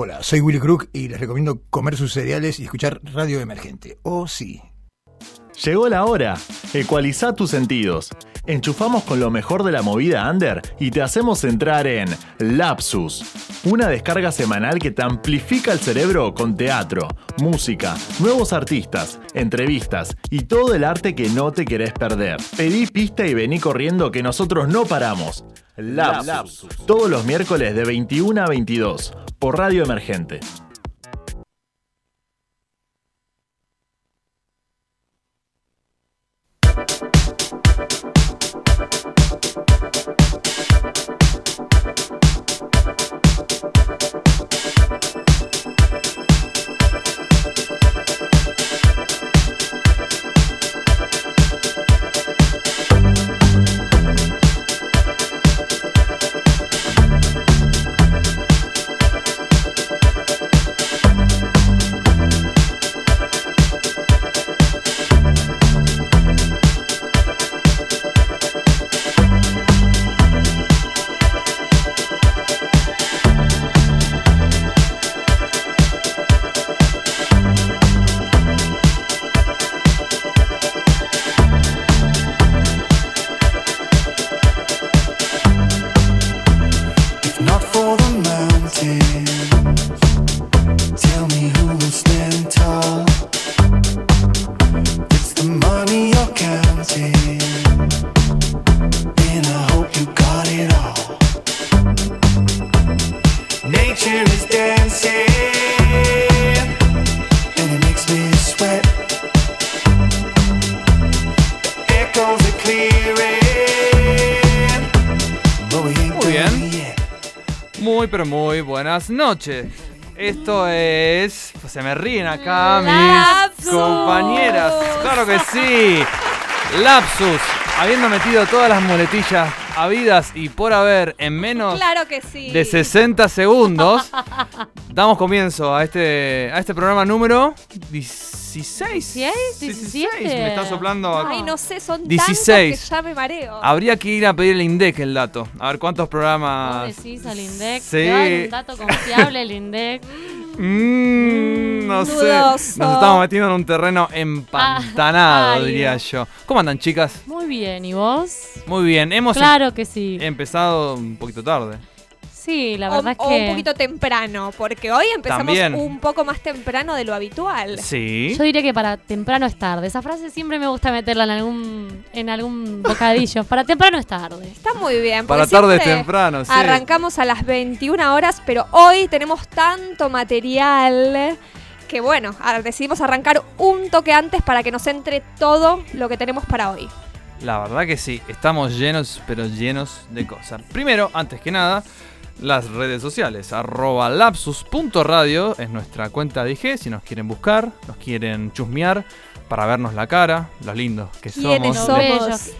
Hola, soy Willy Crook y les recomiendo comer sus cereales y escuchar Radio Emergente. Oh, sí. Llegó la hora. Ecualiza tus sentidos. Enchufamos con lo mejor de la movida under y te hacemos entrar en Lapsus, una descarga semanal que te amplifica el cerebro con teatro, música, nuevos artistas, entrevistas y todo el arte que no te querés perder. Pedí pista y vení corriendo que nosotros no paramos. Lapsus, todos los miércoles de 21 a 22 por Radio Emergente. Buenas noches. Esto es. pues se me ríen acá mis Lapsus. compañeras. Claro que sí. Lapsus. Habiendo metido todas las muletillas habidas y por haber en menos Claro que sí. de 60 segundos, damos comienzo a este, a este programa número 16. 16, 16. Me está soplando acá. Ay, no sé, son 16. tantos que ya me mareo. Habría que ir a pedir el INDEC el dato. A ver cuántos Vos programas. decís al INDEC, Sí. te va a dar un dato confiable el INDEC. Mm, no sé. Dudoso. Nos estamos metiendo en un terreno empantanado, Ah, diría ay. yo. ¿Cómo andan, chicas? Muy bien, ¿y vos? Muy bien. Hemos em- Claro que sí. empezado un poquito tarde. Sí, la O, verdad es o que... un poquito temprano, porque hoy empezamos También. un poco más temprano de lo habitual. Sí. Yo diría que para temprano es tarde. Esa frase siempre me gusta meterla en algún, en algún bocadillo. para temprano es tarde. Está muy bien. Para tarde siempre temprano, sí. Arrancamos a las 21 horas, pero hoy tenemos tanto material que bueno, decidimos arrancar un toque antes para que nos entre todo lo que tenemos para hoy. La verdad que sí. Estamos llenos, pero llenos de cosas. Primero, antes que nada, las redes sociales. Arroba lapsus.radio es nuestra cuenta de IG. Si nos quieren buscar, nos quieren chusmear para vernos la cara, los lindos que ¿Quiénes somos.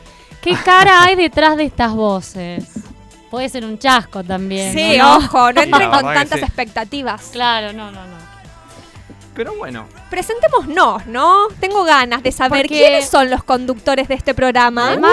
¿Qué cara hay detrás de estas voces? Puede ser un chasco también. Sí, ¿no? ojo, no entren con tantas sí. expectativas. Claro, no, no, no. Pero bueno, Presentémonos, ¿no? Tengo ganas de saber Porque- quiénes son los conductores de este programa. Además,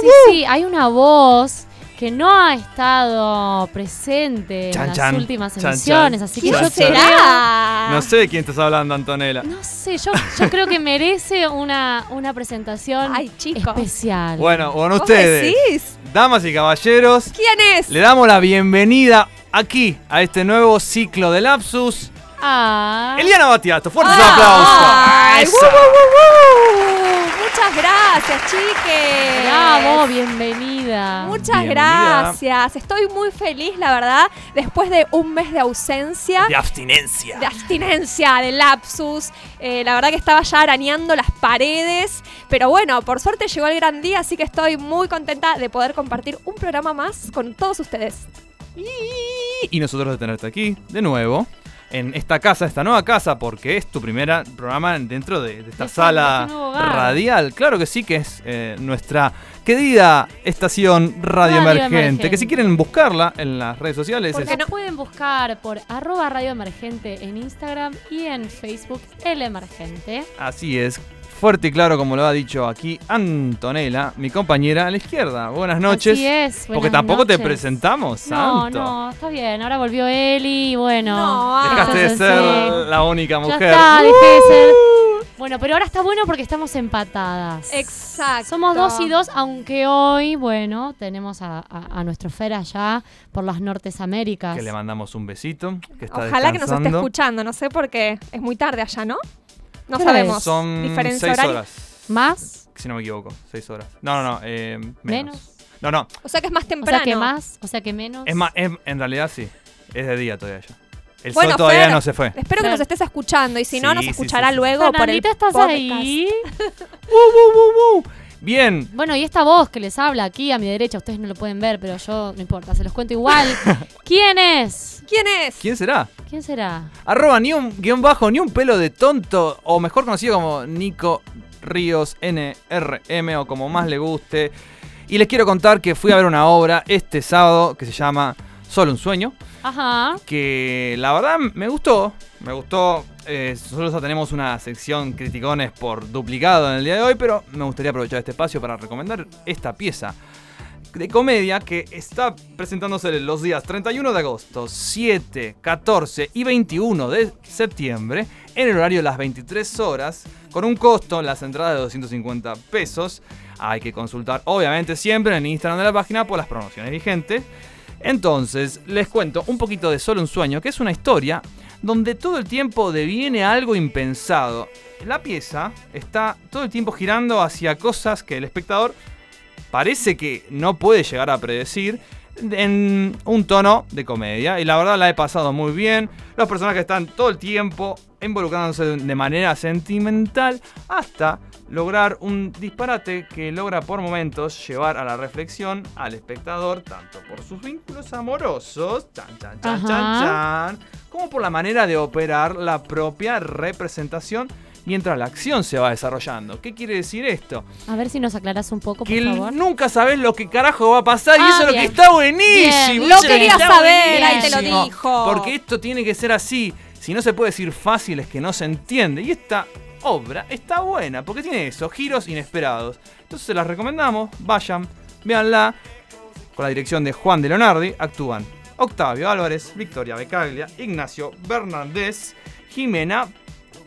sí, sí, hay una voz que no ha estado presente Chan, en las chan, últimas chan, emisiones, chan. así que ¿Quién yo será? no sé de quién estás hablando, Antonella. no sé, yo, yo creo que merece una, una presentación Ay, especial. Bueno, con ¿Vos ustedes, decís? damas y caballeros, ¿Quién es? le damos la bienvenida aquí a este nuevo ciclo de Lapsus. Ah, Eliana Batiato, fuertes Ay, aplausos. wu. Muchas gracias, chiques. bravo, bienvenida. Muchas Bienvenida. gracias. Estoy muy feliz, la verdad, después de un mes de ausencia. De abstinencia. de abstinencia, de lapsus. Eh, la verdad que estaba ya arañando las paredes. Pero bueno, por suerte llegó el gran día, así que estoy muy contenta de poder compartir un programa más con todos ustedes. Y nosotros de tenerte aquí de nuevo. En esta casa, esta nueva casa, porque es tu primer programa dentro de, de esta sala este radial. Claro que sí, que es eh, nuestra querida estación Radio, Radio Emergente, Emergente. Que si quieren buscarla en las redes sociales, Porque es nos pueden buscar por arroba Radio Emergente en Instagram y en Facebook El Emergente. Así es. Fuerte y claro, como lo ha dicho aquí Antonella, mi compañera a la izquierda. Buenas noches. Así es. Porque buenas tampoco te presentamos, No, santo. no, está bien. Ahora volvió Eli y bueno. No, Dejaste de ser sí. la única Ya mujer. está, dejé de ser. Bueno, pero ahora está bueno porque estamos empatadas. Exacto. Somos dos y dos, aunque hoy, bueno, tenemos a, a- a nuestro Fer allá por las Nortes Américas. Que le mandamos un besito. Que está Ojalá que nos esté escuchando, no sé por qué. Es muy tarde allá, ¿no? No ¿Qué hora sabemos. es? Son Diferencia seis horaria. horas. ¿Más? Si no me equivoco, seis horas. No, no, no. eh, menos. ¿Menos? No, no. O sea que es más O temprano. sea que más, o sea que menos. Es más, es- en realidad sí. Es de día todavía ya. El Bueno, sol todavía Fer, no se fue. Espero que Claro. nos estés escuchando y si no, Sí, nos sí, escuchará sí, sí. luego por el ¿estás podcast. ahí? Bien. Bueno, y esta voz que les habla aquí a mi derecha, ustedes no lo pueden ver, pero yo no importa, se los cuento igual. ¿Quién es? ¿Quién es? ¿Quién será? ¿Quién será? Arroba ni un guion bajo, ni un pelo de tonto, o mejor conocido como Nico Ríos NRM, o como más le guste. Y les quiero contar que fui a ver una obra este sábado que se llama Solo un sueño, Que la verdad me gustó, me gustó. Eh, nosotros tenemos una sección criticones por duplicado en el día de hoy, pero me gustaría aprovechar este espacio para recomendar esta pieza de comedia que está presentándose los días 31 de agosto, 7, 14 y 21 de septiembre en el horario de las 23 horas con un costo en las entradas de 250 pesos. Hay que consultar obviamente siempre en el Instagram de la página por las promociones vigentes. Entonces, les cuento un poquito de Solo un sueño, que es una historia donde todo el tiempo deviene algo impensado. La pieza está todo el tiempo girando hacia cosas que el espectador parece que no puede llegar a predecir en un tono de comedia. Y la verdad la he pasado muy bien. Los personajes están todo el tiempo involucrándose de manera sentimental hasta lograr un disparate que logra por momentos llevar a la reflexión al espectador, tanto por sus vínculos amorosos, chan, chan, chan, chan, Ajá. chan, como por la manera de operar la propia representación mientras la acción se va desarrollando. ¿Qué quiere decir esto? A ver si nos aclarás un poco, que favor. nunca sabes lo que carajo va a pasar y Ah, eso es lo que está buenísimo. Bien. Lo quería saber, ahí te lo dijo. Porque esto tiene que ser así. Si no se puede decir fácil es que no se entiende. Y esta obra está buena porque tiene eso, giros inesperados. Entonces se las recomendamos, vayan, véanla. Con la dirección de Juan de Leonardi actúan Octavio Álvarez, Victoria Becaglia, Ignacio Bernaldez, Jimena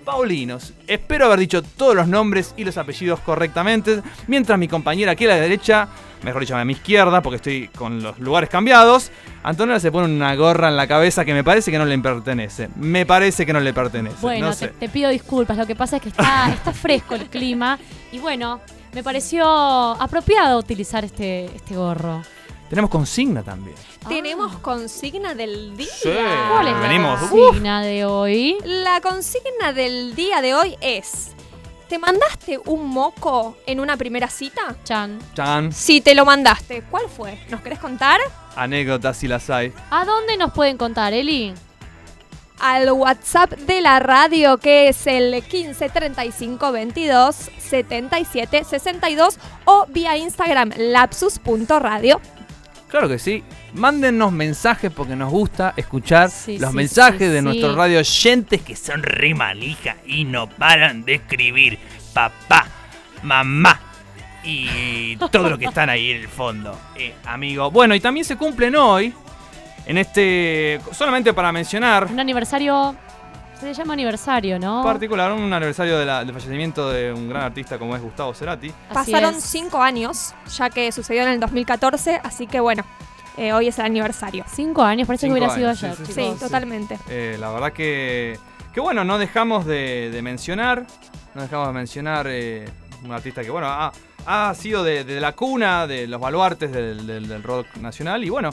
Paulinos. Espero haber dicho todos los nombres y los apellidos correctamente, mientras mi compañera aquí a la derecha, mejor dicho a mi izquierda, porque estoy con los lugares cambiados, Antonella se pone una gorra en la cabeza que me parece que no le pertenece. Me parece que no le pertenece. Bueno, no te, sé. te pido disculpas. Lo que pasa es que está, está fresco el clima. Y bueno, me pareció apropiado utilizar este, este gorro. Tenemos consigna también. Tenemos consigna del día. Sí. ¿Cuál es Venimos. la Uf. consigna de hoy? La consigna del día de hoy es: ¿Te mandaste un moco en una primera cita? Chan. Chan, Si te lo mandaste, ¿cuál fue? ¿Nos querés contar? anécdotas si las hay. ¿A dónde nos pueden contar, Eli? Al WhatsApp de la radio que es el 15 35 22 77 62 o vía Instagram lapsus.radio. Claro que sí. Mándennos mensajes porque nos gusta escuchar Sí, los sí, mensajes sí, de nuestros radio oyentes que son re manija y no paran de escribir papá, mamá y todo lo que están ahí en el fondo, eh, amigo. Bueno, y también se cumplen hoy, en este, solamente para mencionar, Un aniversario. Se le llama aniversario, ¿no? particular, un aniversario de la- del fallecimiento de un gran artista como es Gustavo Cerati. Así Pasaron es. cinco años, ya que sucedió en el 2014, así que bueno, eh, hoy es el aniversario. Cinco años, parece Cinco que hubiera años, sido ayer. sí, sí, Sí, chicos. totalmente. Eh, la verdad que, que bueno, no dejamos de, de mencionar, no dejamos de mencionar eh, un artista que bueno, ha, ha sido de, de la cuna de los baluartes del, del- del rock nacional y bueno,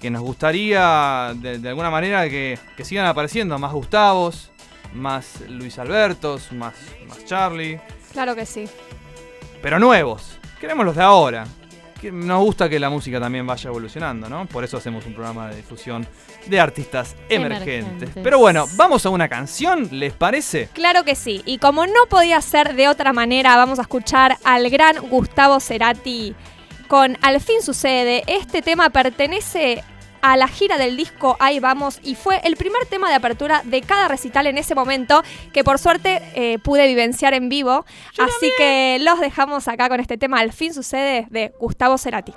que nos gustaría de, de alguna manera que, que sigan apareciendo más Gustavos, más Luis Albertos, más, más Charlie, Claro que sí. pero nuevos. Queremos los de ahora. Nos gusta que la música también vaya evolucionando, ¿no? Por eso hacemos un programa de difusión de artistas emergentes. Emergentes. Pero bueno, vamos a una canción, ¿les parece? Claro que sí. Y como no podía ser de otra manera, vamos a escuchar al gran Gustavo Cerati con Al fin sucede. Este tema pertenece a la gira del disco Ahí Vamos y fue el primer tema de apertura de cada recital en ese momento que por suerte eh, pude vivenciar en vivo. Así que los dejamos acá con este tema Al fin sucede de Gustavo Cerati.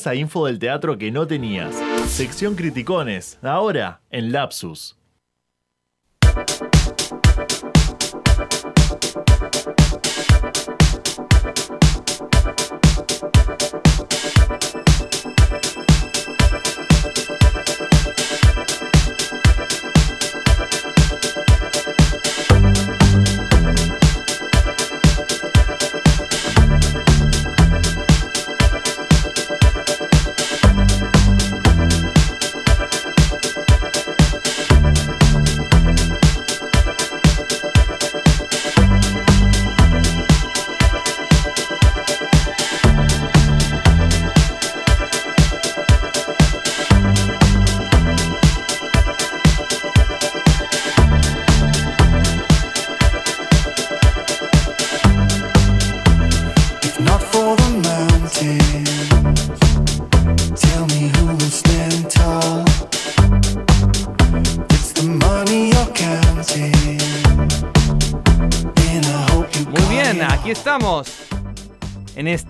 Esa info del teatro que no tenías. Sección Criticones, ahora en Lapsus.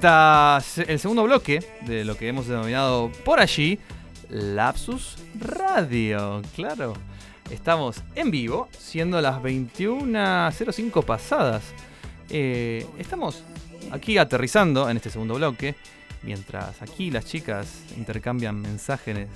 Esta el segundo bloque de lo que hemos denominado por allí Lapsus Radio, claro. Estamos en vivo, siendo las 21.05 pasadas. Eh, estamos aquí aterrizando en este segundo bloque, mientras aquí las chicas intercambian mensajes en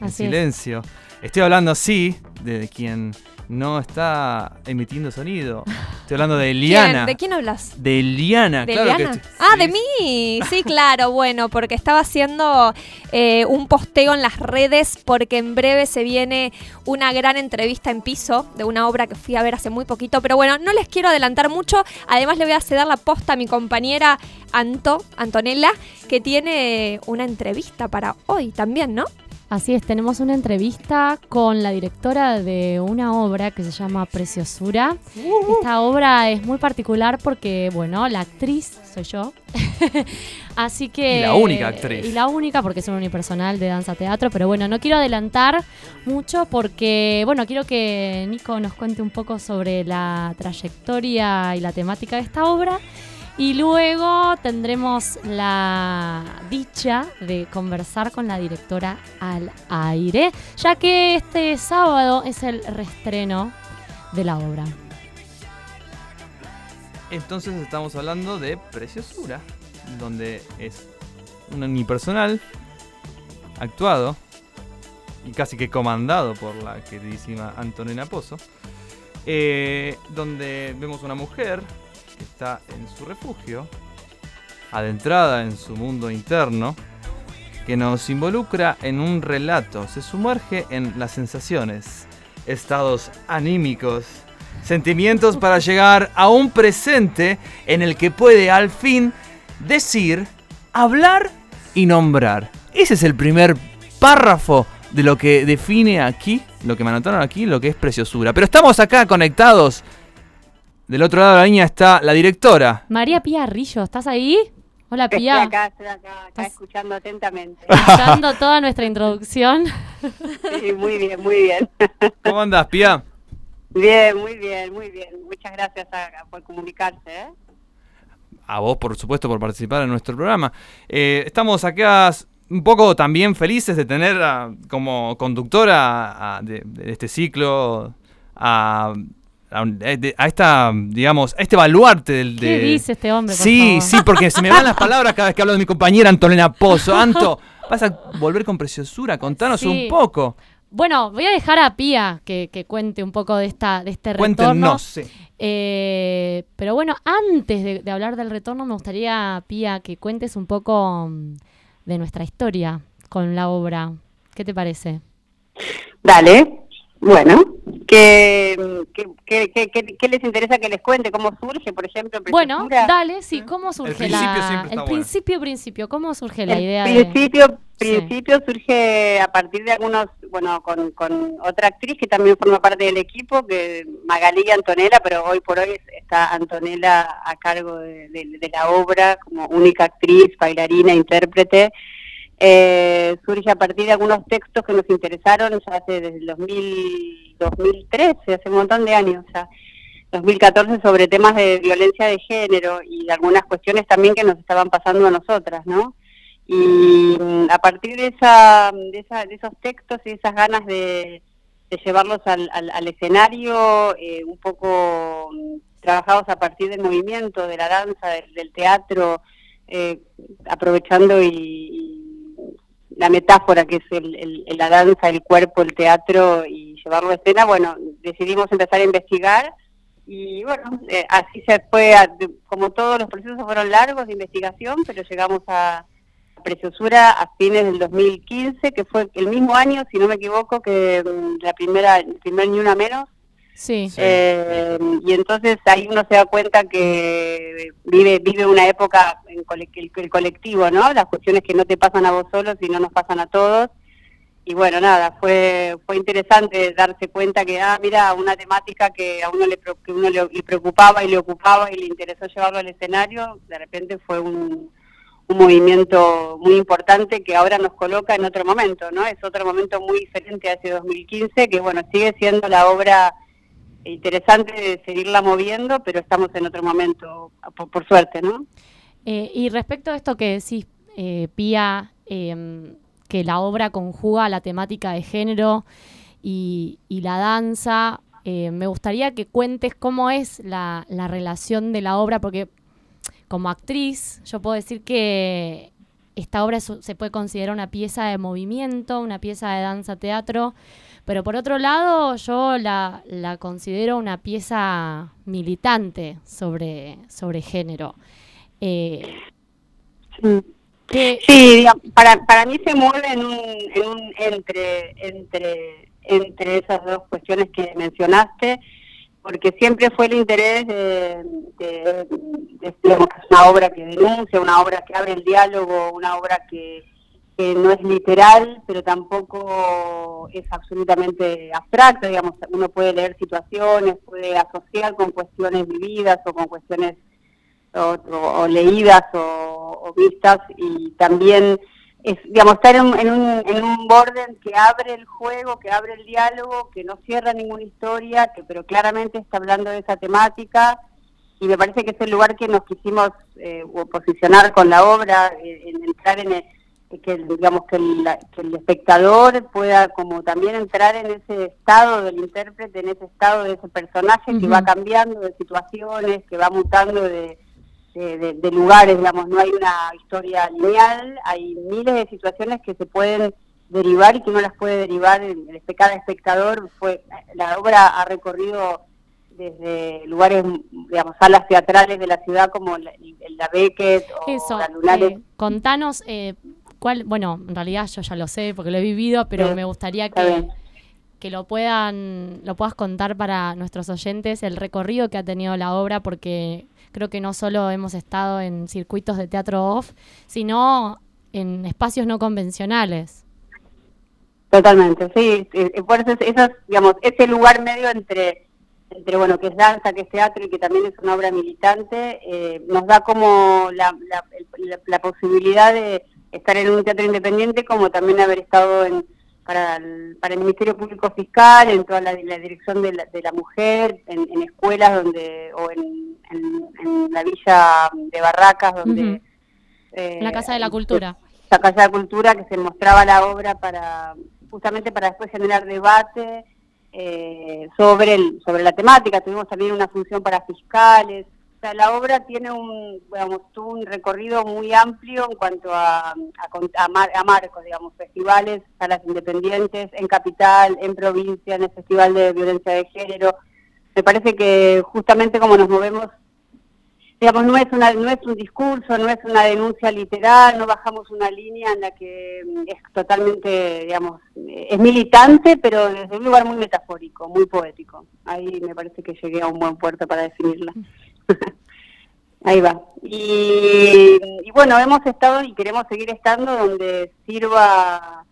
Así es. silencio. Estoy hablando, sí, de quien no está emitiendo sonido. Estoy hablando de ¿Quién? Liana. ¿De quién hablas? De Liana, ¿De claro Liana? que. Ah, Sí, de mí. Sí, claro, bueno, porque estaba haciendo eh, un posteo en las redes porque en breve se viene una gran entrevista en piso de una obra que fui a ver hace muy poquito. Pero bueno, no les quiero adelantar mucho. Además le voy a ceder la posta a mi compañera Anto, Antonella, que tiene una entrevista para hoy también, ¿no? Así es, tenemos una entrevista con la directora de una obra que se llama Preciosura. Esta obra es muy particular porque, bueno, la actriz soy yo. Así que... Y la única actriz. Y la única porque es un unipersonal de danza teatro. Pero bueno, no quiero adelantar mucho porque, bueno, quiero que Nico nos cuente un poco sobre la trayectoria y la temática de esta obra. Y luego tendremos la dicha de conversar con la directora al aire, ya que este sábado es el reestreno de la obra. Entonces estamos hablando de Preciosura, donde es un unipersonal actuado y casi que comandado por la queridísima Antonella Pozo, eh, donde vemos una mujer que está en su refugio, adentrada en su mundo interno, que nos involucra en un relato, se sumerge en las sensaciones, estados anímicos, sentimientos para llegar a un presente en el que puede al fin decir, hablar y nombrar. Ese es el primer párrafo de lo que define aquí, lo que me anotaron aquí, lo que es preciosura. Pero estamos acá conectados. Del otro lado de la línea está la directora. María Pía Rillo, ¿estás ahí? Hola Estoy Pía, acá, estoy acá, acá Estás- escuchando atentamente. escuchando toda nuestra introducción. Sí, muy bien, muy bien. ¿Cómo andás, Pia? Bien, muy bien, muy bien. Muchas gracias a- por comunicarse. ¿eh? a vos, por supuesto, por participar en nuestro programa. Eh, estamos acá un poco también felices de tener a- como conductora a- de, de este ciclo a, a eh, a esta, digamos, a este baluarte del... ¿Qué de- dice este hombre? por Sí, favor? sí, porque se me van las palabras cada vez que hablo de mi compañera Antonella Pozo. Anto, vas a volver con preciosura, contanos Sí. un poco. Bueno, voy a dejar a Pía que, que cuente un poco de esta de este retorno. Cuéntenos. sí. Eh, pero bueno, antes de, de hablar del retorno, me gustaría, Pía, que cuentes un poco mm, de nuestra historia con la obra. ¿Qué te parece? Dale. Bueno, ¿qué, qué, qué, qué- les interesa que les cuente? ¿Cómo surge, por ejemplo? Bueno, dale, sí, ¿cómo surge principio la... el bueno. principio, principio, ¿cómo surge la El idea de... principio, Sí. principio surge a partir de algunos, bueno, con, con otra actriz que también forma parte del equipo, que Magalí y Antonella, pero hoy por hoy está Antonella a cargo de, de- de la obra como única actriz, bailarina, intérprete. Eh, surge a partir de algunos textos que nos interesaron ya hace desde el 2000, 2013, hace un montón de años ya. 2014 sobre temas de violencia de género y algunas cuestiones también que nos estaban pasando a nosotras, ¿no? Y mm, a partir de, esa, de, esa- de esos textos y esas ganas de, de llevarlos al, al- al escenario, eh, un poco mm, trabajados a partir del movimiento, de la danza, del, del teatro, eh, aprovechando y, y la metáfora que es el, el- la danza, el cuerpo, el teatro y llevarlo a escena, bueno, decidimos empezar a investigar y bueno, eh, así se fue, a- como todos los procesos fueron largos de investigación, pero llegamos a, preciosura a fines del 2015, que fue el mismo año, si no me equivoco, que mm, la primera, primer Ni Una Menos. Sí. Eh, y entonces ahí uno se da cuenta que vive vive una época en cole- el, el colectivo, ¿no? Las cuestiones que no te pasan a vos solo, sino nos pasan a todos. Y bueno, nada, fue fue interesante darse cuenta que, ah, mira, una temática que a uno le, que uno le, le preocupaba y le ocupaba y le interesó llevarlo al escenario, de repente fue un, un movimiento muy importante que ahora nos coloca en otro momento, ¿no? Es otro momento muy diferente a ese 2015, que bueno, sigue siendo la obra interesante seguirla moviendo, pero estamos en otro momento, por, suerte, ¿no? Eh, y respecto a esto que decís, eh, Pía, em, que la obra conjuga la temática de género y, la danza, eh, me gustaría que cuentes cómo es la, la relación de la obra, porque como actriz yo puedo decir que esta obra se puede considerar una pieza de movimiento, una pieza de danza-teatro, pero por otro lado yo la, la considero una pieza militante sobre, sobre género. Eh, que- Sí, digamos, para, para mí se mueve en un, en un entre, entre, entre esas dos cuestiones que mencionaste, porque siempre fue el interés de, de- una obra que denuncia, una obra que abre el diálogo, una obra que, que no es literal, pero tampoco es absolutamente abstracta, digamos, uno puede leer situaciones, puede asociar con cuestiones vividas o con cuestiones o, leídas o, o vistas y también es digamos estar en, en un en un borde que abre el juego que abre el diálogo que no cierra ninguna historia que pero claramente está hablando de esa temática y me parece que es el lugar que nos quisimos eh, posicionar con la obra eh, en entrar en el, que el- digamos que el, que el espectador pueda como también entrar en ese estado del intérprete en ese estado de ese personaje que va cambiando de situaciones que va mutando de de, de- de lugares, digamos, no hay una historia lineal, hay miles de situaciones que se pueden derivar y que uno las puede derivar, en cada espectador fue, la obra ha recorrido desde lugares, digamos, salas teatrales de la ciudad como la, la Beckett o Eso, la Lunares. eh, contanos eh, cuál, bueno, en realidad yo ya lo sé porque lo he vivido, pero Sí, me gustaría que, que lo puedan, lo puedas contar para nuestros oyentes el recorrido que ha tenido la obra, porque creo que no solo hemos estado en circuitos de teatro off, sino en espacios no convencionales. Totalmente, sí. Por eso es, esas, digamos, ese lugar medio entre, entre, bueno, que es danza, que es teatro y que también es una obra militante, eh, nos da como la, la, la- la posibilidad de estar en un teatro independiente, como también haber estado en, para, el, para el Ministerio Público Fiscal, en toda la, la dirección de la, de la mujer, en, en escuelas donde o en, en- en la villa de Barracas, donde... Eh, la Casa de la Cultura. la Casa de Cultura que se mostraba la obra para justamente para después generar debate eh, sobre el, sobre la temática. Tuvimos también una función para fiscales. La obra tiene un, digamos, tuvo un recorrido muy amplio en cuanto a, a, a mar- a marcos, digamos, festivales, salas independientes, en capital, en provincia, en el Festival de Violencia de Género. Me parece que justamente como nos movemos digamos, no es, una, no es un discurso, no es una denuncia literal, no bajamos una línea en la que mm, es totalmente, digamos, es militante, pero desde un lugar muy metafórico, muy poético. Ahí me parece que llegué a un buen puerto para definirla. Ahí va. Y, bueno, hemos estado y queremos seguir estando donde sirva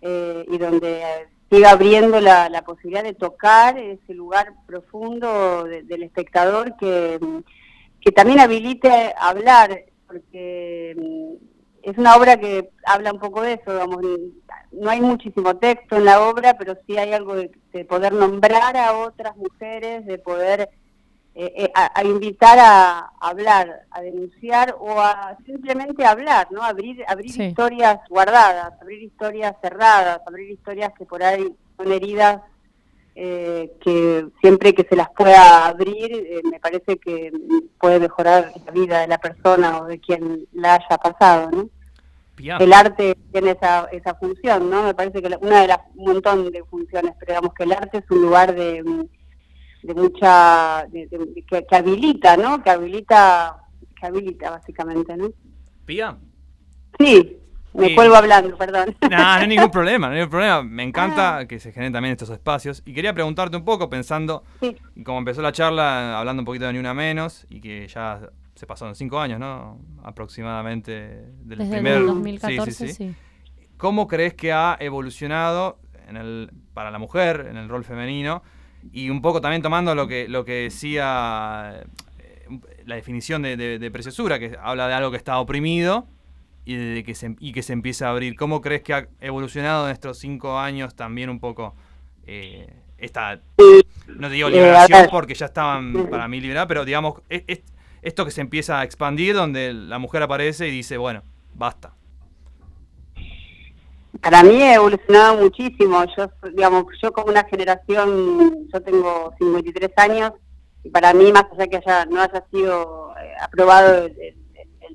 eh, y donde siga abriendo la, posibilidad de tocar ese lugar profundo de- del espectador que, que también habilite hablar, porque mm, es una obra que habla un poco de eso, digamos, no hay muchísimo texto en la obra, pero sí hay algo de poder nombrar a otras mujeres, de poder eh, eh, a, a invitar a hablar, a denunciar o a simplemente hablar, ¿no? Abrir, abrir Sí. historias guardadas, abrir historias cerradas, abrir historias que por ahí son heridas eh, que siempre que se las pueda abrir, eh, me parece que puede mejorar la vida de la persona o de quien la haya pasado, ¿no? El arte tiene esa, esa función, ¿no? Me parece que la- una de las un montón de funciones, pero digamos que el arte es un lugar de, de mucha de- de- de- que, que habilita, ¿no? Que habilita que habilita básicamente, ¿no? Pia. Sí, me Sí. cuelgo hablando, perdón. No, no hay ningún problema, no hay ningún problema. Me Ah. encanta que se generen también estos espacios. Y quería preguntarte un poco, pensando, Sí. y como empezó la charla, hablando un poquito de Ni Una Menos, y que ya se pasaron cinco años, ¿no? Aproximadamente del Desde primer... el sí, 2014, sí, sí. sí. ¿Cómo crees que ha evolucionado en el, para la mujer, en el rol femenino? Y un poco también tomando lo que, lo que decía eh, la definición de, de- de preciosura, que habla de algo que está oprimido y, de que se, y que se empieza a abrir. ¿Cómo crees que ha evolucionado en estos cinco años también un poco eh, esta, no te digo liberación porque ya estaban para mí liberadas, pero digamos, es- es- esto que se empieza a expandir donde la mujer aparece y dice, bueno, basta. Para mí ha evolucionado muchísimo. Yo, digamos, yo como una generación, yo tengo 53 años y para mí, más allá que haya, no haya sido eh, aprobado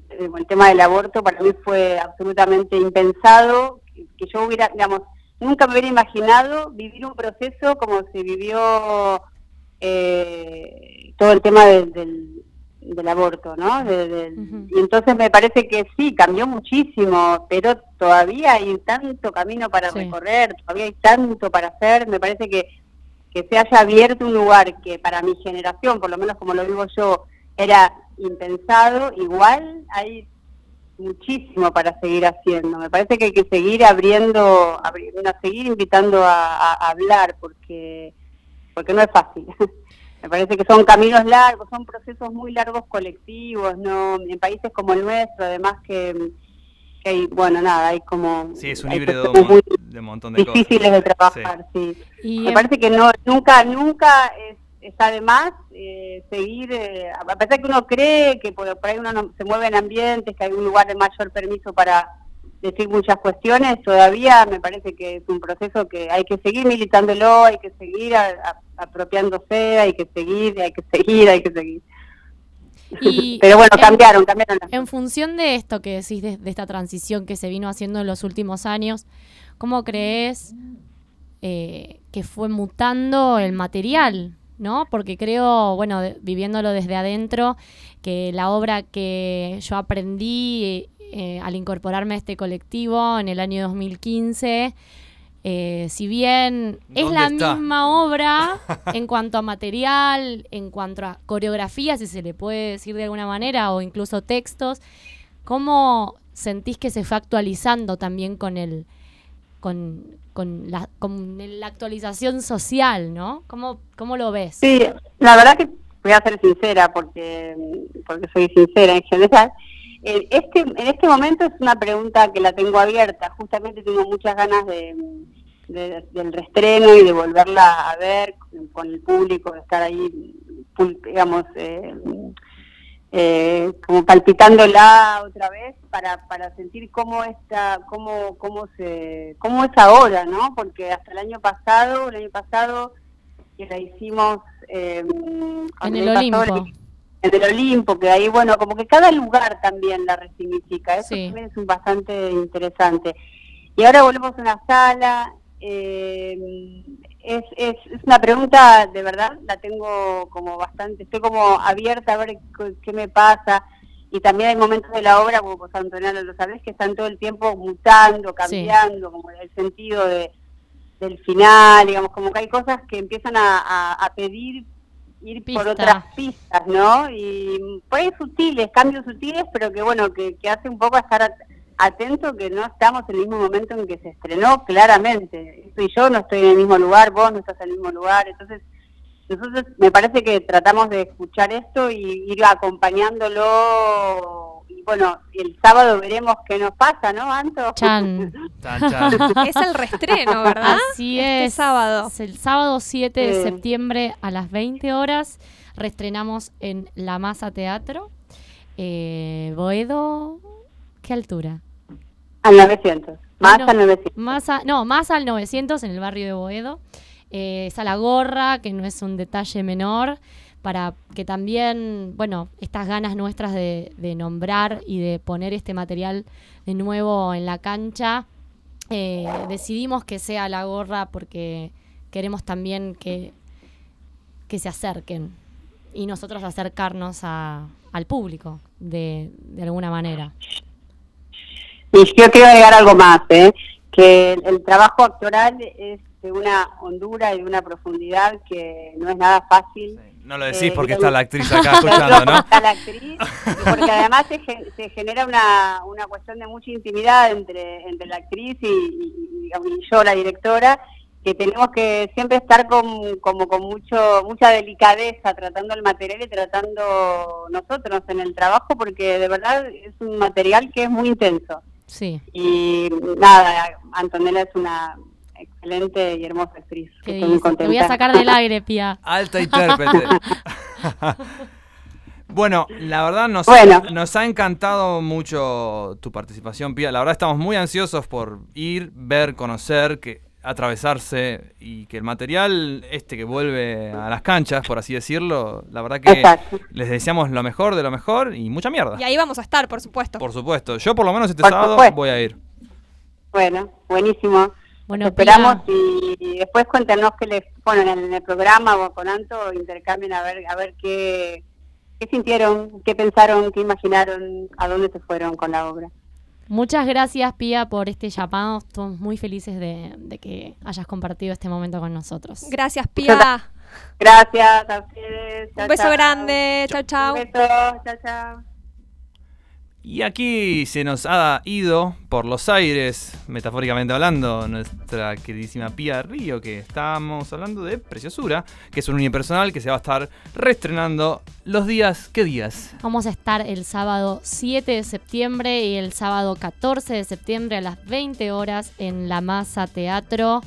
el tema del aborto, para mí fue absolutamente impensado que, que yo hubiera, digamos, nunca me hubiera imaginado vivir un proceso como se vivió eh, todo el tema del, del, del aborto, ¿no? De- Ujú. Y entonces me parece que sí, cambió muchísimo, pero todavía hay tanto camino para Sí. recorrer, todavía hay tanto para hacer. Me parece que, que se haya abierto un lugar que para mi generación, por lo menos como lo vivo yo, era impensado, igual hay muchísimo para seguir haciendo. Me parece que hay que seguir abriendo, abri- seguir invitando a, a- a hablar, porque porque no es fácil. Me parece que son caminos largos, son procesos muy largos colectivos, no en países como el nuestro, además que, que hay, bueno, nada, hay como Sí, es un híbrido muy de un montón de cosas. difíciles de trabajar, sí. Y Me en- parece que no nunca nunca es, está de más eh, seguir, eh, a pesar que uno cree que por, por ahí uno no- se mueve en ambientes, que hay un lugar de mayor permiso para decir muchas cuestiones, todavía me parece que es un proceso que hay que seguir militándolo, hay que seguir a- a- apropiándose, hay que seguir, hay que seguir, hay que seguir. Y Pero bueno, en- cambiaron, cambiaron En función de esto que decís, de, de esta transición que se vino haciendo en los últimos años, ¿cómo crees eh, que fue mutando el material? ¿No? Porque creo, bueno, de- viviéndolo desde adentro, que la obra que yo aprendí eh, al incorporarme a este colectivo en el año 2015, eh, si bien es ¿Dónde la está? misma obra en cuanto a material, en cuanto a coreografía, si se le puede decir de alguna manera, o incluso textos, ¿cómo sentís que se fue actualizando también con el con, con la, con la actualización social, ¿no? ¿Cómo, cómo lo ves? Sí, la verdad que voy a ser sincera porque porque soy sincera en general. Eh, Este, en este momento es una pregunta que la tengo abierta. Justamente tengo muchas ganas de, de- del reestreno y de volverla a ver con, el público, de estar ahí, digamos, eh, eh, como palpitándola otra vez para, para sentir cómo está, cómo, cómo se, cómo es ahora, ¿no? Porque hasta el año pasado, el año pasado que la hicimos eh, En el Olimpo. en el Olimpo, que ahí, bueno, como que cada lugar también la resignifica, eso Sí. también es un bastante interesante. Y ahora volvemos a una sala, eh, es, es, es una pregunta, de verdad, la tengo como bastante, estoy como abierta a ver qué, qué me pasa, y también hay momentos de la obra, como vos Antonio lo sabés, que están todo el tiempo mutando, cambiando, como el sentido de del final, digamos, como que hay cosas que empiezan a, a- a pedir ir Pista. por otras pistas, ¿no? Y por ahí sutiles, cambios sutiles, pero que bueno, que, que hace un poco estar at- atento que no estamos en el mismo momento en que se estrenó, claramente. Tú y yo no estoy en el mismo lugar, vos no estás en el mismo lugar, entonces nosotros me parece que tratamos de escuchar esto y ir acompañándolo y bueno, el sábado veremos qué nos pasa, ¿no, Anto? Chan. Chan, chan. Es el reestreno, ¿verdad? Así Este es. sábado. Es el sábado 7 de septiembre a las 20 horas. Reestrenamos en La Masa Teatro. Eh, Boedo, ¿qué altura? Al 900. Más Bueno, al 900. Más a- no, más al 900 en el barrio de Boedo. Eh, está la gorra, que no es un detalle menor, para que también, bueno, estas ganas nuestras de, de nombrar y de poner este material de nuevo en la cancha, eh, decidimos que sea la gorra porque queremos también que, que se acerquen y nosotros acercarnos a- al público de, de alguna manera. Y yo quiero agregar algo más, ¿eh? que el, el trabajo actoral es de una hondura y de una profundidad que no es nada fácil. No lo decís Eh, porque está la actriz acá escuchando, ¿no? Está la actriz, porque además se, gen- se genera una, una cuestión de mucha intimidad entre, entre la actriz y, y yo, la directora, que tenemos que siempre estar con, como con mucho mucha delicadeza tratando el material y tratando nosotros en el trabajo, porque de verdad es un material que es muy intenso. Sí. Y nada, Antonella es una excelente y hermosa actriz. ¿Qué Estoy muy? Te voy a sacar del aire, Pía. Alta intérprete. bueno, la verdad nos, Bueno. nos ha encantado mucho tu participación, Pía. La verdad estamos muy ansiosos por ir, ver, conocer, que atravesarse y que el material este que vuelve a las canchas, por así decirlo, la verdad que Exacto. les deseamos lo mejor de lo mejor y mucha mierda. Y ahí vamos a estar, por supuesto. Por supuesto. Yo por lo menos este Por sábado supuesto. voy a ir. Bueno, buenísimo. Bueno, esperamos y, y después cuéntanos que les, bueno, en el, en el programa o con Anto intercambien a ver, a ver qué, qué sintieron, qué pensaron, qué imaginaron, a dónde se fueron con la obra. Muchas gracias, Pía, por este llamado. Estamos muy felices de, de que hayas compartido este momento con nosotros. Gracias, Pía. Gracias a ustedes. Un chao, beso chao. grande. Chau, chau. Un beso, chao, chao. Y aquí se nos ha ido por los aires, metafóricamente hablando, nuestra queridísima Pía Río, que estábamos hablando de Preciosura, que es un unipersonal que se va a estar reestrenando los días. ¿Qué días? Vamos a estar el sábado 7 de septiembre y el sábado 14 de septiembre a las 20 horas en La Masa Teatro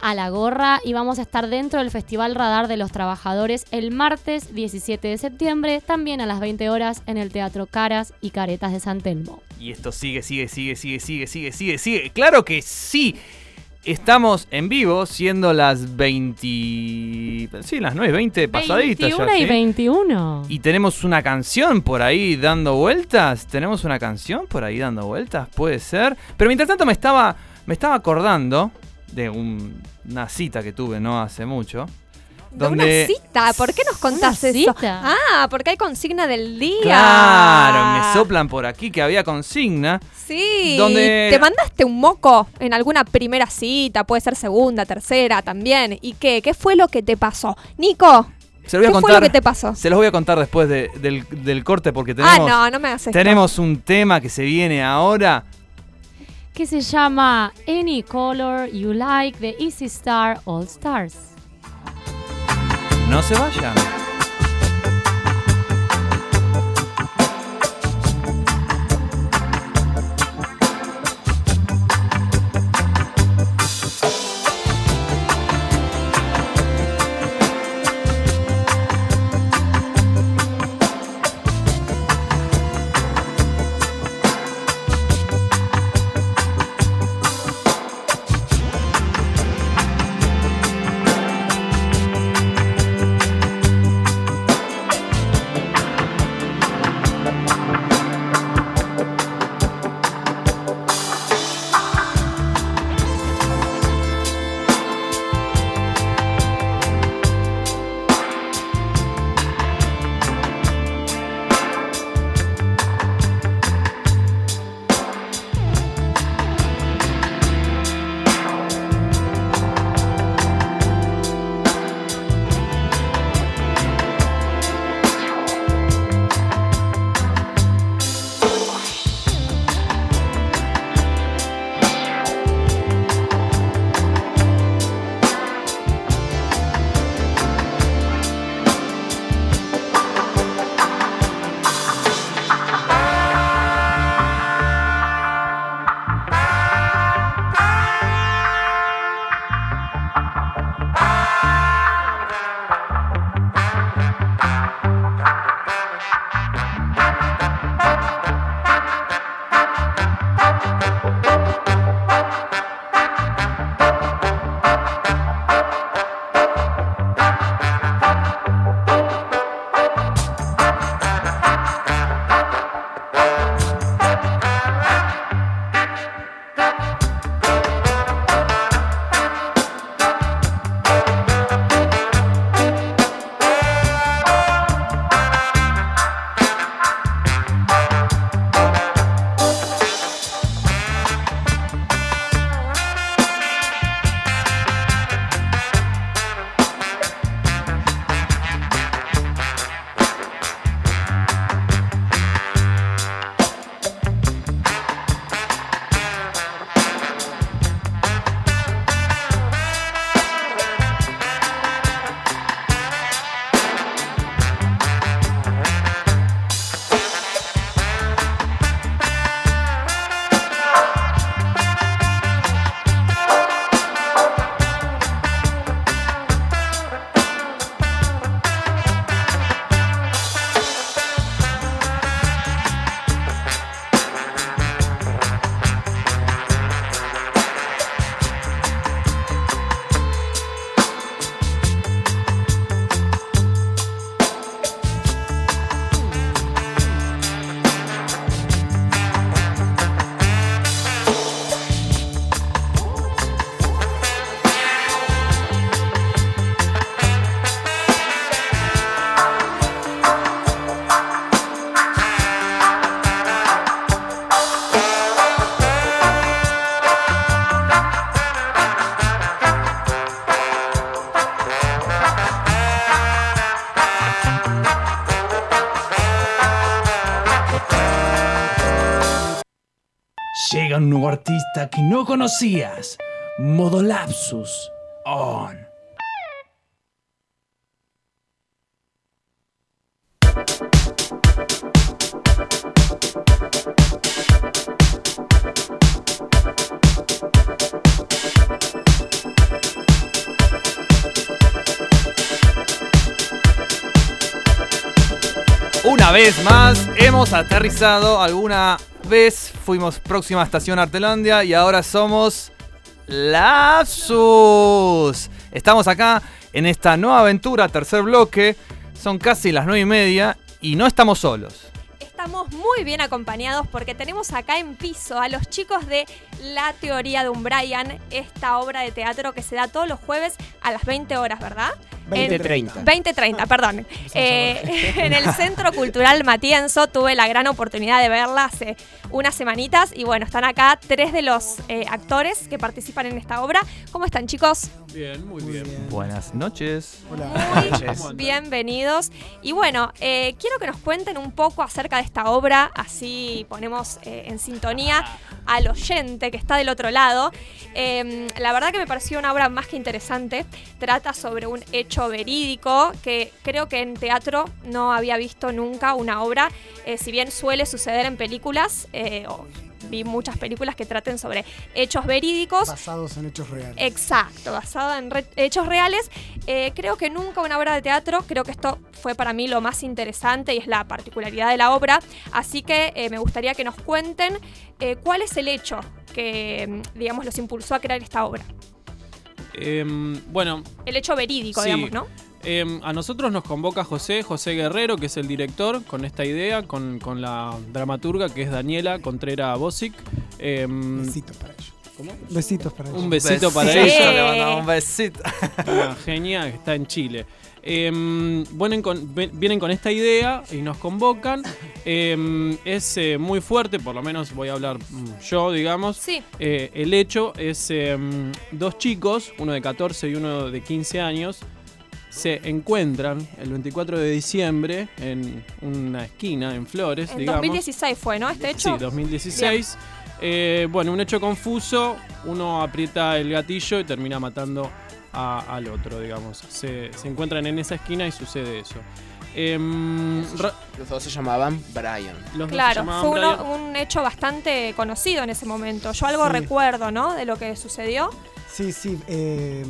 a la gorra y vamos a estar dentro del Festival Radar de los Trabajadores el martes 17 de septiembre, también a las 20 horas en el Teatro Caras y Caretas de San Telmo. Y esto sigue, sigue, sigue, sigue, sigue, sigue, sigue, sigue. Claro que sí. Estamos en vivo, siendo las 20... Sí, las 9.20 pasaditas 21 ya, y ¿sí? 21. Y tenemos una canción por ahí dando vueltas. Tenemos una canción por ahí dando vueltas, puede ser. Pero mientras tanto me estaba, me estaba acordando de un- una cita que tuve no hace mucho. De Donde, una cita. ¿Por qué nos contás ¿Una eso? cita? Ah, porque hay consigna del día. Claro, me soplan por aquí que había consigna. Sí. Donde- ¿Te mandaste un moco en alguna primera cita? Puede ser segunda, tercera también. ¿Y qué? ¿Qué fue lo que te pasó? Nico, Se lo voy a ¿qué fue lo que te pasó? Se los voy a contar después de- del, del corte porque Ah, tenemos, no, no me haces. tenemos un tema que se viene ahora. Que se llama Any Color You Like de Easy Star All Stars. No se vayan. Un nuevo artista que no conocías. Modo Lapsus. On. Una vez más hemos aterrizado. Alguna vez fuimos próxima estación Artelandia y ahora somos Lapsus. Estamos acá en esta nueva aventura, tercer bloque. Son casi las nueve y media y no estamos solos. Estamos muy bien acompañados porque tenemos acá en piso a los chicos de La Teoría de un Brian, esta obra de teatro que se da todos los jueves a las 20 horas, ¿verdad? 20:30. 20.30, perdón. Eh, en el Centro Cultural Matienzo tuve la gran oportunidad de verla hace unas semanitas y bueno, están acá tres de los eh, actores que participan en esta obra. ¿Cómo están chicos? Bien, muy bien. Buenas noches. Muy bienvenidos. Y bueno, eh, quiero que nos cuenten un poco acerca de esta obra, así ponemos eh, en sintonía al oyente que está del otro lado. Eh, la verdad que me pareció una obra más que interesante. Trata sobre un hecho verídico que creo que en teatro no había visto nunca una obra, eh, si bien suele suceder en películas, eh, o vi muchas películas que traten sobre hechos verídicos. Basados en hechos reales. Exacto, basado en re- hechos reales. Eh, creo que nunca una obra de teatro, creo que esto fue para mí lo más interesante y es la particularidad de la obra. Así que eh, me gustaría que nos cuenten eh, cuál es el hecho que, mm, digamos, los impulsó a crear esta obra. Em, bueno, El hecho verídico, Sí. digamos, ¿no? Em, a nosotros nos convoca José, José Guerrero, que es el director, con esta idea, con, con la dramaturga, que es Daniela Contrera Bosic. Em, Besitos para ellos. ¿Cómo? Besitos para ellos. Un besito para Sí. ella. Le mandamos un besito. Una genia que está en Chile. Em, vienen, con, ven- vienen con esta idea y nos convocan. Es eh, muy fuerte, por lo menos voy a hablar mm, yo, digamos. Sí. Eh, el hecho es dos chicos, uno de 14 y uno de 15 años, se encuentran el 24 de diciembre en una esquina en Flores, En digamos. 2016 fue, ¿no? Este hecho. Sí, 2016. Eh, bueno, un hecho confuso, uno aprieta el gatillo y termina matando a- al otro, digamos. Se, se encuentran en esa esquina y sucede eso. Em, Los dos se llamaban Brian. los Claro, llamaban fue uno- Brian. un hecho bastante conocido en ese momento. Yo algo Sí. recuerdo, ¿no? De lo que sucedió. Sí, sí. eh,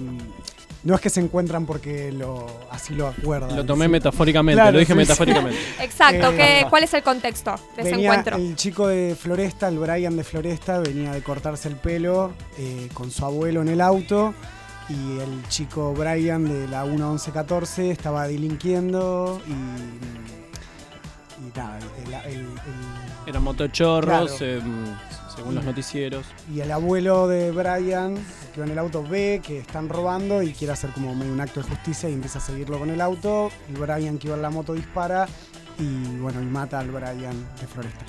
no es que se encuentran porque lo, así lo acuerdan. Lo tomé sí. metafóricamente, Claro, lo dije sí, sí. metafóricamente. Exacto, Eh, ¿qué- ¿cuál es el contexto de ese Venía encuentro? el chico de Floresta, el Brian de Floresta, venía de cortarse el pelo eh, con su abuelo en el auto. Y el chico Brian de la 11114 estaba delinquiendo y. Y nada, el- el- el- Eran motochorros, Claro. em, según los noticieros. Y el abuelo de Brian, que va en el auto, ve que están robando y quiere hacer como medio un acto de justicia y empieza a seguirlo con el auto. El Brian que iba en la moto dispara y bueno, y mata al Brian de Floresta.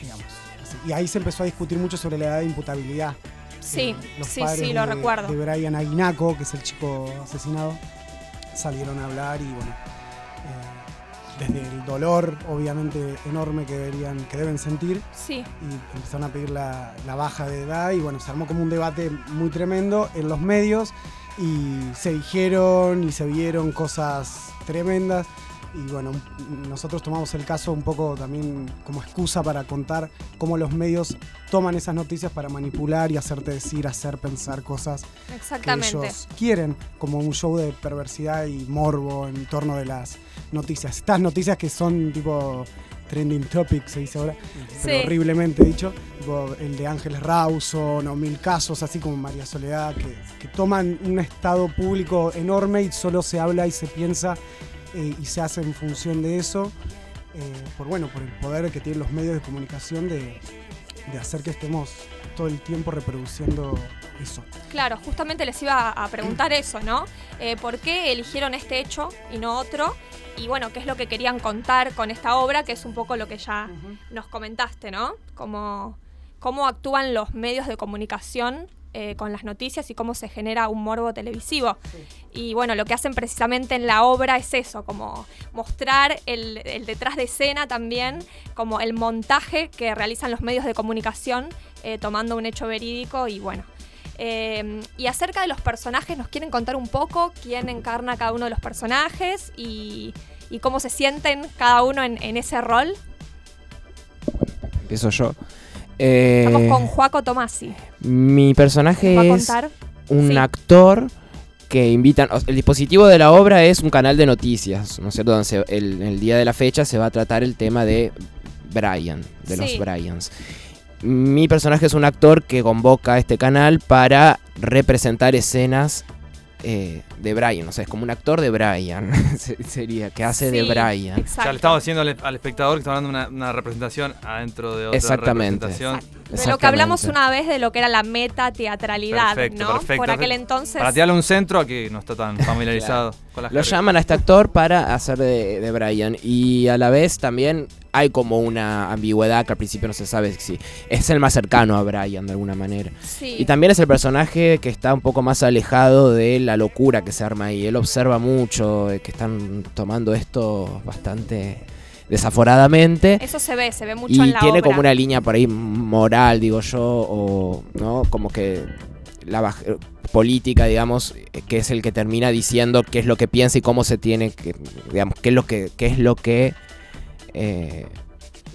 Digamos. Así. Y ahí se empezó a discutir mucho sobre la edad de imputabilidad. Sí, Eh, los sí, padres sí, lo de- recuerdo. De Brian Aguinaco, que es el chico asesinado, salieron a hablar y bueno. eh, desde el dolor, obviamente, enorme que, deberían, que deben sentir, Sí, y empezaron a pedir la, la baja de edad y bueno, se armó como un debate muy tremendo en los medios y se dijeron y se vieron cosas tremendas y bueno, nosotros tomamos el caso un poco también como excusa para contar cómo los medios toman esas noticias para manipular y hacerte decir, hacer pensar cosas que ellos quieren, como un show de perversidad y morbo en torno de las noticias. Estas noticias que son tipo trending topics, se dice ahora, pero horriblemente dicho, tipo el de Ángeles Rawson o mil casos, así como María Soledad, que, que toman un estado público enorme y solo se habla y se piensa eh, y se hace en función de eso, eh, por bueno, por el poder que tienen los medios de comunicación de, de hacer que estemos todo el tiempo reproduciendo eso. Claro, justamente les iba a preguntar eso, ¿no? Eh, ¿Por qué eligieron este hecho y no otro? Y bueno, ¿qué es lo que querían contar con esta obra? Que es un poco lo que ya nos comentaste, ¿no? Cómo, cómo actúan los medios de comunicación eh, con las noticias y cómo se genera un morbo televisivo. Y bueno, lo que hacen precisamente en la obra es eso, como mostrar el, el detrás de escena también, como el montaje que realizan los medios de comunicación eh, tomando un hecho verídico y bueno. Eh, y acerca de los personajes, ¿nos quieren contar un poco quién encarna cada uno de los personajes y, y cómo se sienten cada uno en, en ese rol? Empiezo yo. Eh, Estamos con Juaco Tomasi. Mi personaje ¿Nos va a es un Sí. actor que invitan. El dispositivo de la obra es un canal de noticias, ¿no es cierto? Donde se- el, el día de la fecha se va a tratar el tema de Brian, de los. Bryans. Mi personaje es un actor que convoca a este canal para representar escenas eh, de Brian. O sea, es como un actor de Brian. se- Sería, que hace de Brian. O sea, le estamos diciendo al, al espectador que está dando una, una representación adentro de otra Exactamente. representación. De lo que hablamos una vez de lo que era la meta teatralidad, Perfecto, ¿no? perfecto. Por aquel entonces. Para tirarle un centro a que no está tan familiarizado con las Lo llaman a este actor para hacer de, de Brian. Y a la vez también hay como una ambigüedad que al principio no se sabe si es el más cercano a Brian de alguna manera. Sí. Y también es el personaje que está un poco más alejado de la locura que se arma ahí. Él observa mucho eh, que están tomando esto bastante desaforadamente. Eso se ve, se ve mucho Y en la tiene obra. como una línea por ahí moral, digo yo, o no, como que la política, digamos, que es el que termina diciendo qué es lo que piensa y cómo se tiene que, digamos, qué es lo que, qué es lo que eh,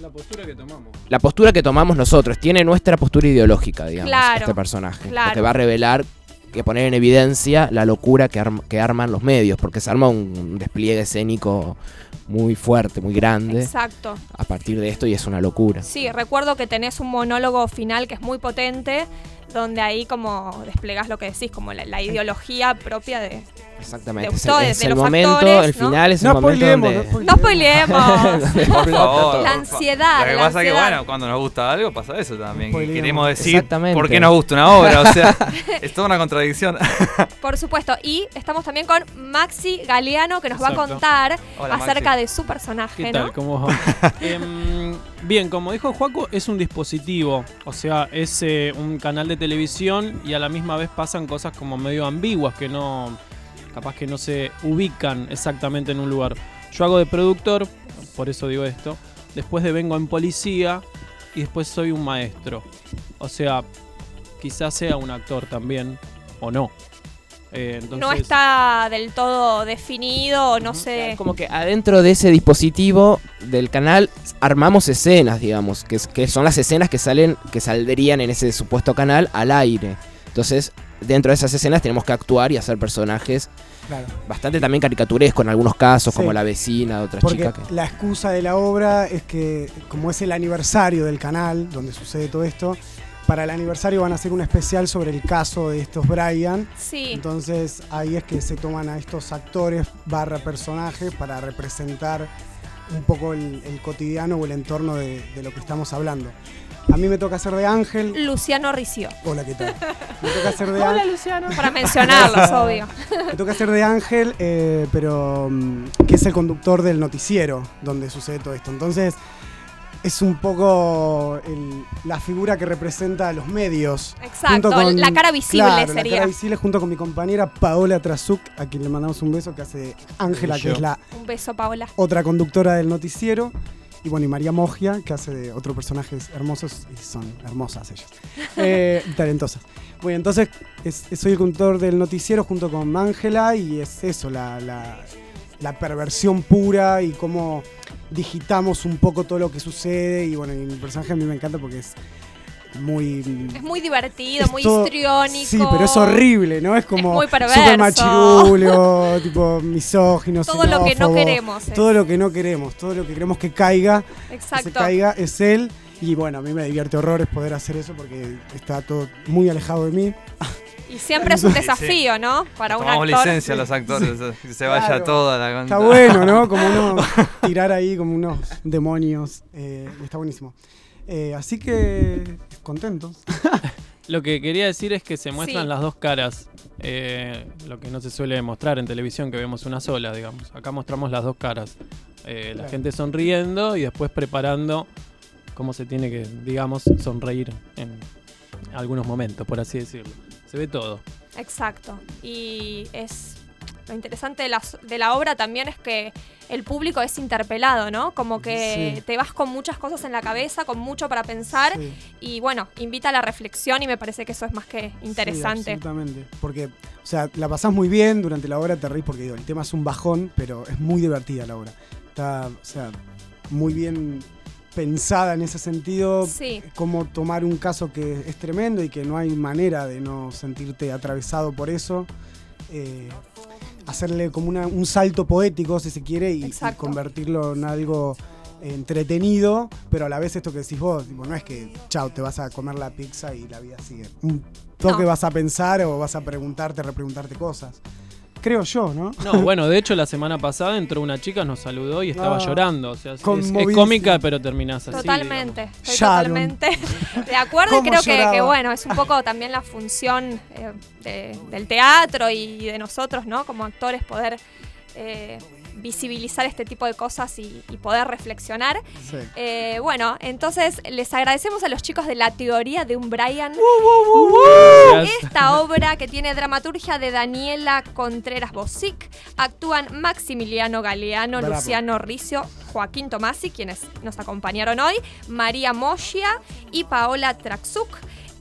La postura que tomamos. la postura que tomamos nosotros, tiene nuestra postura ideológica, digamos, Claro, este personaje. claro. Que va a revelar, que poner en evidencia la locura que, arm- que arman los medios, porque se arma un despliegue escénico muy fuerte, muy grande Exacto. a partir de esto y es una locura. Sí, recuerdo que tenés un monólogo final que es muy potente, donde ahí como desplegás lo que decís, como la, la ideología propia de... Exactamente. de Es el, ustedes, es de el los momento, el ¿no? final es No el momento spoileemos, donde... No spoileemos. Por favor. La ansiedad, Lo que pasa es que, bueno, cuando nos gusta algo pasa eso también. que queremos decir por qué nos gusta una obra. O sea, es toda una contradicción. Por supuesto. Y estamos también con Maxi Galeano, que nos va a contar Hola, acerca Maxi. de su personaje, ¿Qué ¿no? tal? ¿Cómo va? Em, bien, como dijo Juaco, es un dispositivo. O sea, es eh, un canal de televisión y a la misma vez pasan cosas como medio ambiguas que no. Capaz que no se ubican exactamente en un lugar. Yo hago de productor, por eso digo esto. Después de vengo en policía y después soy un maestro. O sea, quizás sea un actor también, o no. Eh, No está del todo definido o no sé. Como que adentro de ese dispositivo del canal armamos escenas, digamos, que, que son las escenas que salen, que saldrían en ese supuesto canal al aire. Entonces, dentro de esas escenas tenemos que actuar y hacer personajes Claro. bastante también caricaturescos en algunos casos, Sí. como la vecina de otra Porque chica que... la excusa de la obra es que, como es el aniversario del canal donde sucede todo esto, para el aniversario van a hacer un especial sobre el caso de estos Brian. Sí. Entonces ahí es que se toman a estos actores barra personajes para representar un poco el, el cotidiano o el entorno de, de lo que estamos hablando. A mí me toca hacer de Ángel. Luciano Ricio. Hola, ¿qué tal? Me toca hacer de Hola, Ángel. Luciano. Para mencionarlos, obvio. Me toca hacer de Ángel, eh, pero mm, que es el conductor del noticiero donde sucede todo esto. Entonces, es un poco el- la figura que representa a los medios. Exacto, Junto la cara visible claro, sería. La cara visible junto con mi compañera Paola Trasuk, a quien le mandamos un beso, que hace Ángela, que es la Un beso, Paola. otra conductora del noticiero. Y bueno, y María Mogia, que hace de otros personajes hermosos, y son hermosas ellas. Eh, talentosas. Bueno, entonces es- soy el conductor del noticiero junto con Ángela y es eso, la, la- la perversión pura y cómo digitamos un poco todo lo que sucede. Y bueno, y mi personaje a mí me encanta porque es muy... Es muy divertido, es muy todo- histriónico. Sí, pero es horrible, ¿no? Es como muy perverso. super machirulio, tipo misógino, Todo lo que no queremos es. Todo lo que no queremos, todo lo que queremos que caiga, que se Exacto. caiga es él. Y bueno, a mí me divierte horrores poder hacer eso porque está todo muy alejado de mí. Y siempre es un Sí, sí. desafío, ¿no? Para un Tomamos actor. licencia los actores. Que se vaya Claro. toda la Está bueno, ¿no? Como uno tirar ahí como unos demonios. eh, está buenísimo. Eh, así que contentos. Lo que quería decir es que se muestran Sí. las dos caras. eh, lo que no se suele mostrar en televisión, que vemos una sola, digamos. Acá mostramos las dos caras. Eh, la gente sonriendo y después preparando cómo se tiene que, digamos, sonreír en algunos momentos, por así decirlo. Se ve todo. Exacto. Y es lo interesante de la, de la obra también es que el público es interpelado, ¿no? Como que Sí. te vas con muchas cosas en la cabeza, con mucho para pensar Sí. y bueno, invita a la reflexión y me parece que eso es más que interesante. Sí, absolutamente. Porque, o sea, la pasás muy bien durante la obra, te reís porque digo, el tema es un bajón, pero es muy divertida la obra. Está, o sea, muy bien pensada en ese sentido. Sí. Cómo tomar un caso que es tremendo y que no hay manera de no sentirte atravesado por eso. Eh, hacerle como una- un salto poético, si se quiere, y, convertirlo en algo entretenido, pero a la vez esto que decís vos, tipo, no es que, chao, te vas a comer la pizza y la vida sigue. Un toque No. vas a pensar o vas a preguntarte, repreguntarte cosas. Creo yo, ¿no? No, bueno, de hecho la semana pasada entró una chica, nos saludó y estaba Ah, llorando. O sea, es, es cómica, pero terminás así. Totalmente, estoy totalmente de acuerdo y ¿Cómo creo que, bueno, es un poco también la función eh, de- del teatro y de nosotros, ¿no? Como actores poder eh, visibilizar este tipo de cosas y, y poder reflexionar. Sí. Eh, bueno, entonces les agradecemos a los chicos de la teoría de un Brian. Esta obra que tiene dramaturgia de Daniela Contreras Bosic, actúan Maximiliano Galeano, Bravo. Luciano Ricio, Joaquín Tomasi, quienes nos acompañaron hoy, María Moschia y Paola Traxuk.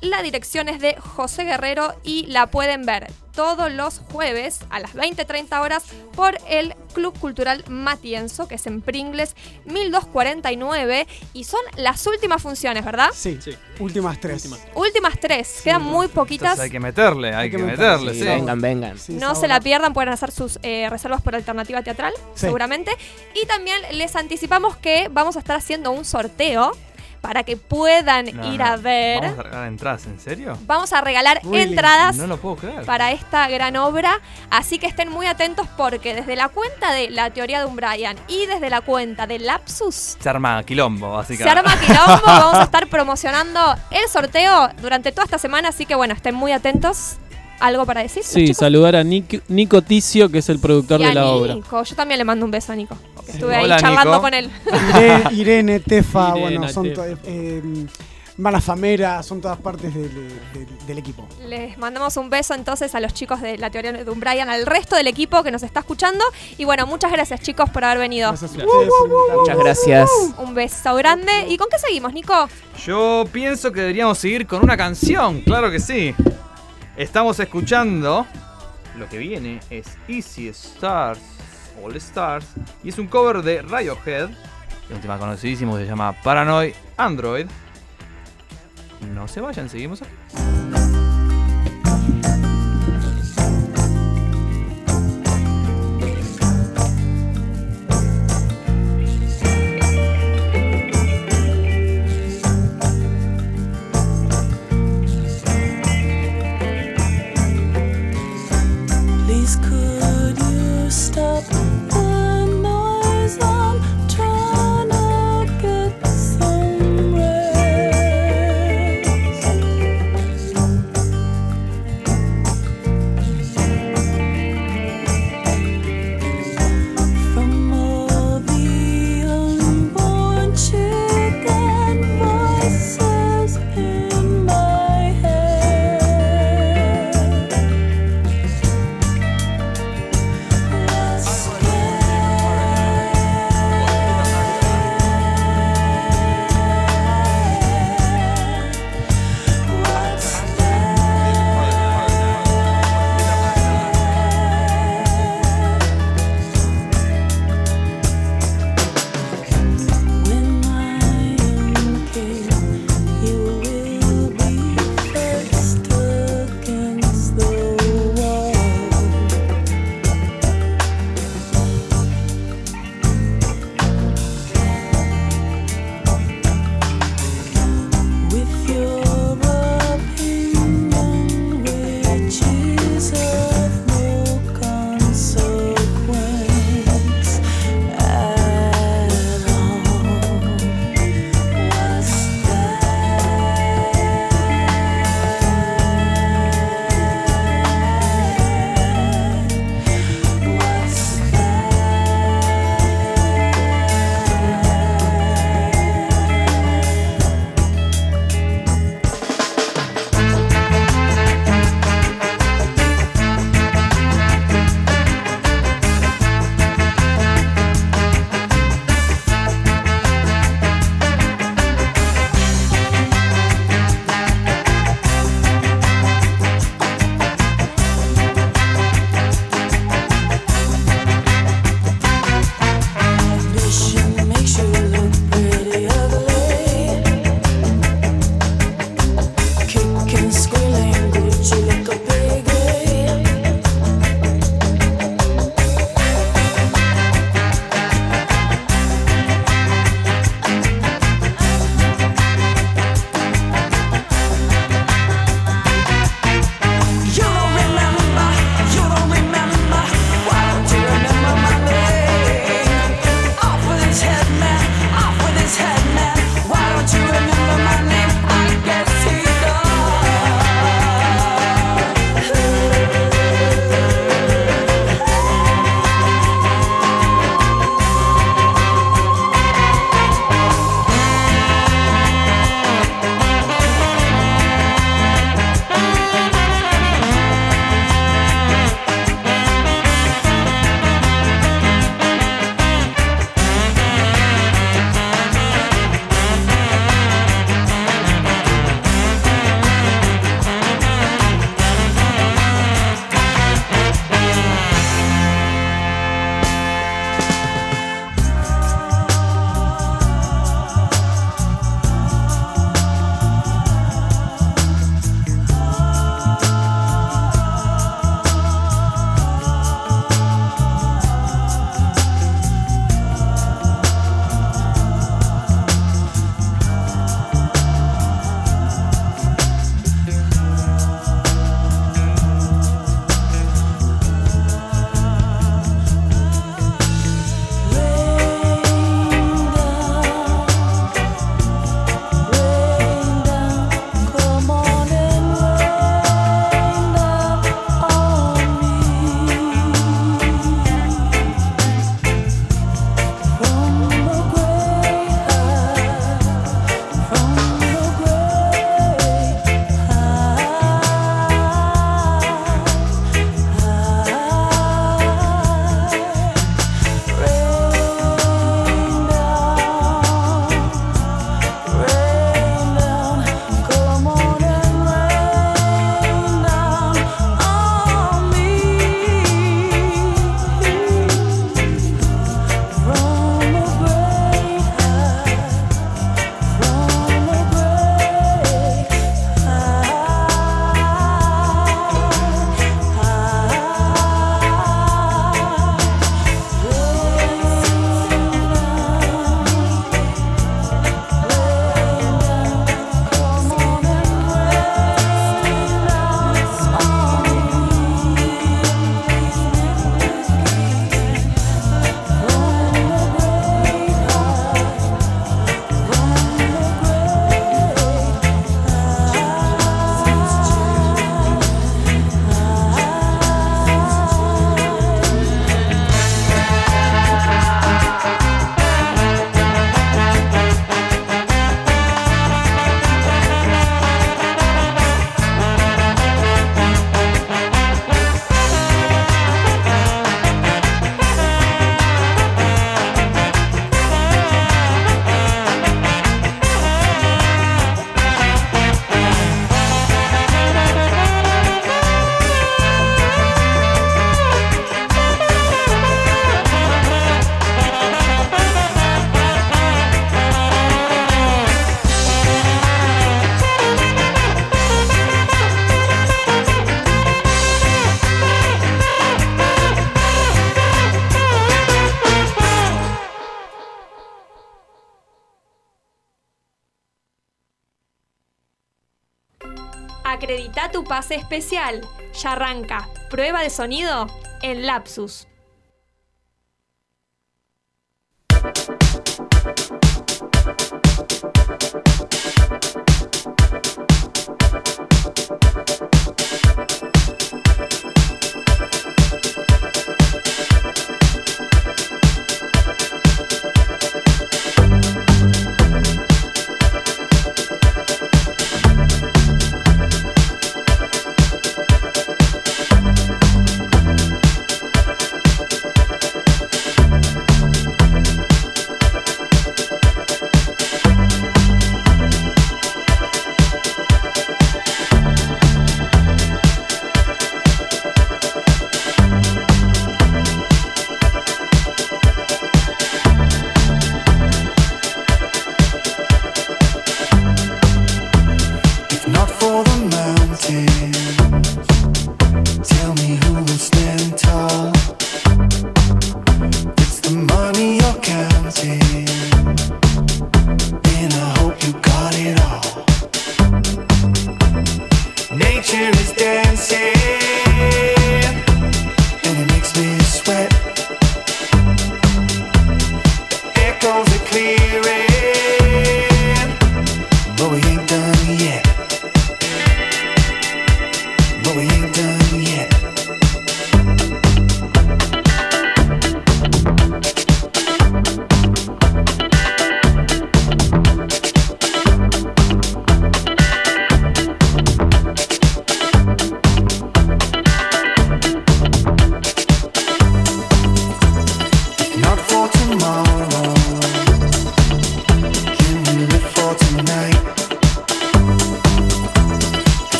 La dirección es de José Guerrero y la pueden ver todos los jueves a las 20-30 horas por el Club Cultural Matienzo, que es en Pringles 1249. Y son las últimas funciones, ¿verdad? Sí, Sí. últimas tres. Últimas tres, quedan muy poquitas. Entonces hay que meterle, hay, Hay que, que meterle, meterle, sí. Sí, vengan, vengan. Sí, No se la pierdan, pueden hacer sus eh, reservas por alternativa teatral, Sí. seguramente. Y también les anticipamos que vamos a estar haciendo un sorteo para que puedan No, ir no. a ver. ¿Vamos a regalar entradas, en serio? Vamos a regalar entradas No lo puedo creer. para esta gran obra, así que estén muy atentos porque desde la cuenta de la teoría de un Brian y desde la cuenta de Lapsus Se arma quilombo, se básicamente. arma quilombo, vamos a estar promocionando el sorteo durante toda esta semana, así que bueno, estén muy atentos. ¿Algo para decir? Sí, saludar a Nic- Nico Ticio, que es el productor Y a de la obra. Nico, yo también le mando un beso a Nico. Sí. Estuve ahí charlando Nico. con él. Irene, Irene, Tefa, Irene, bueno, son Tefa. eh, Malafamera, son todas partes del, del- del equipo. Les mandamos un beso entonces a los chicos de la teoría de un Brian, al resto del equipo que nos está escuchando. Y bueno, muchas gracias chicos por haber venido. Gracias a ustedes. Muchas gracias. Un beso grande. ¿Y con qué seguimos, Nico? Yo pienso que deberíamos seguir con una canción, claro que sí. Estamos escuchando. Lo que viene es Easy Stars, All Stars, y es un cover de Radiohead. de Un tema conocidísimo se llama Paranoid Android. No se vayan, seguimos aquí. Stop pase especial. Ya arranca. Prueba de sonido en Lapsus.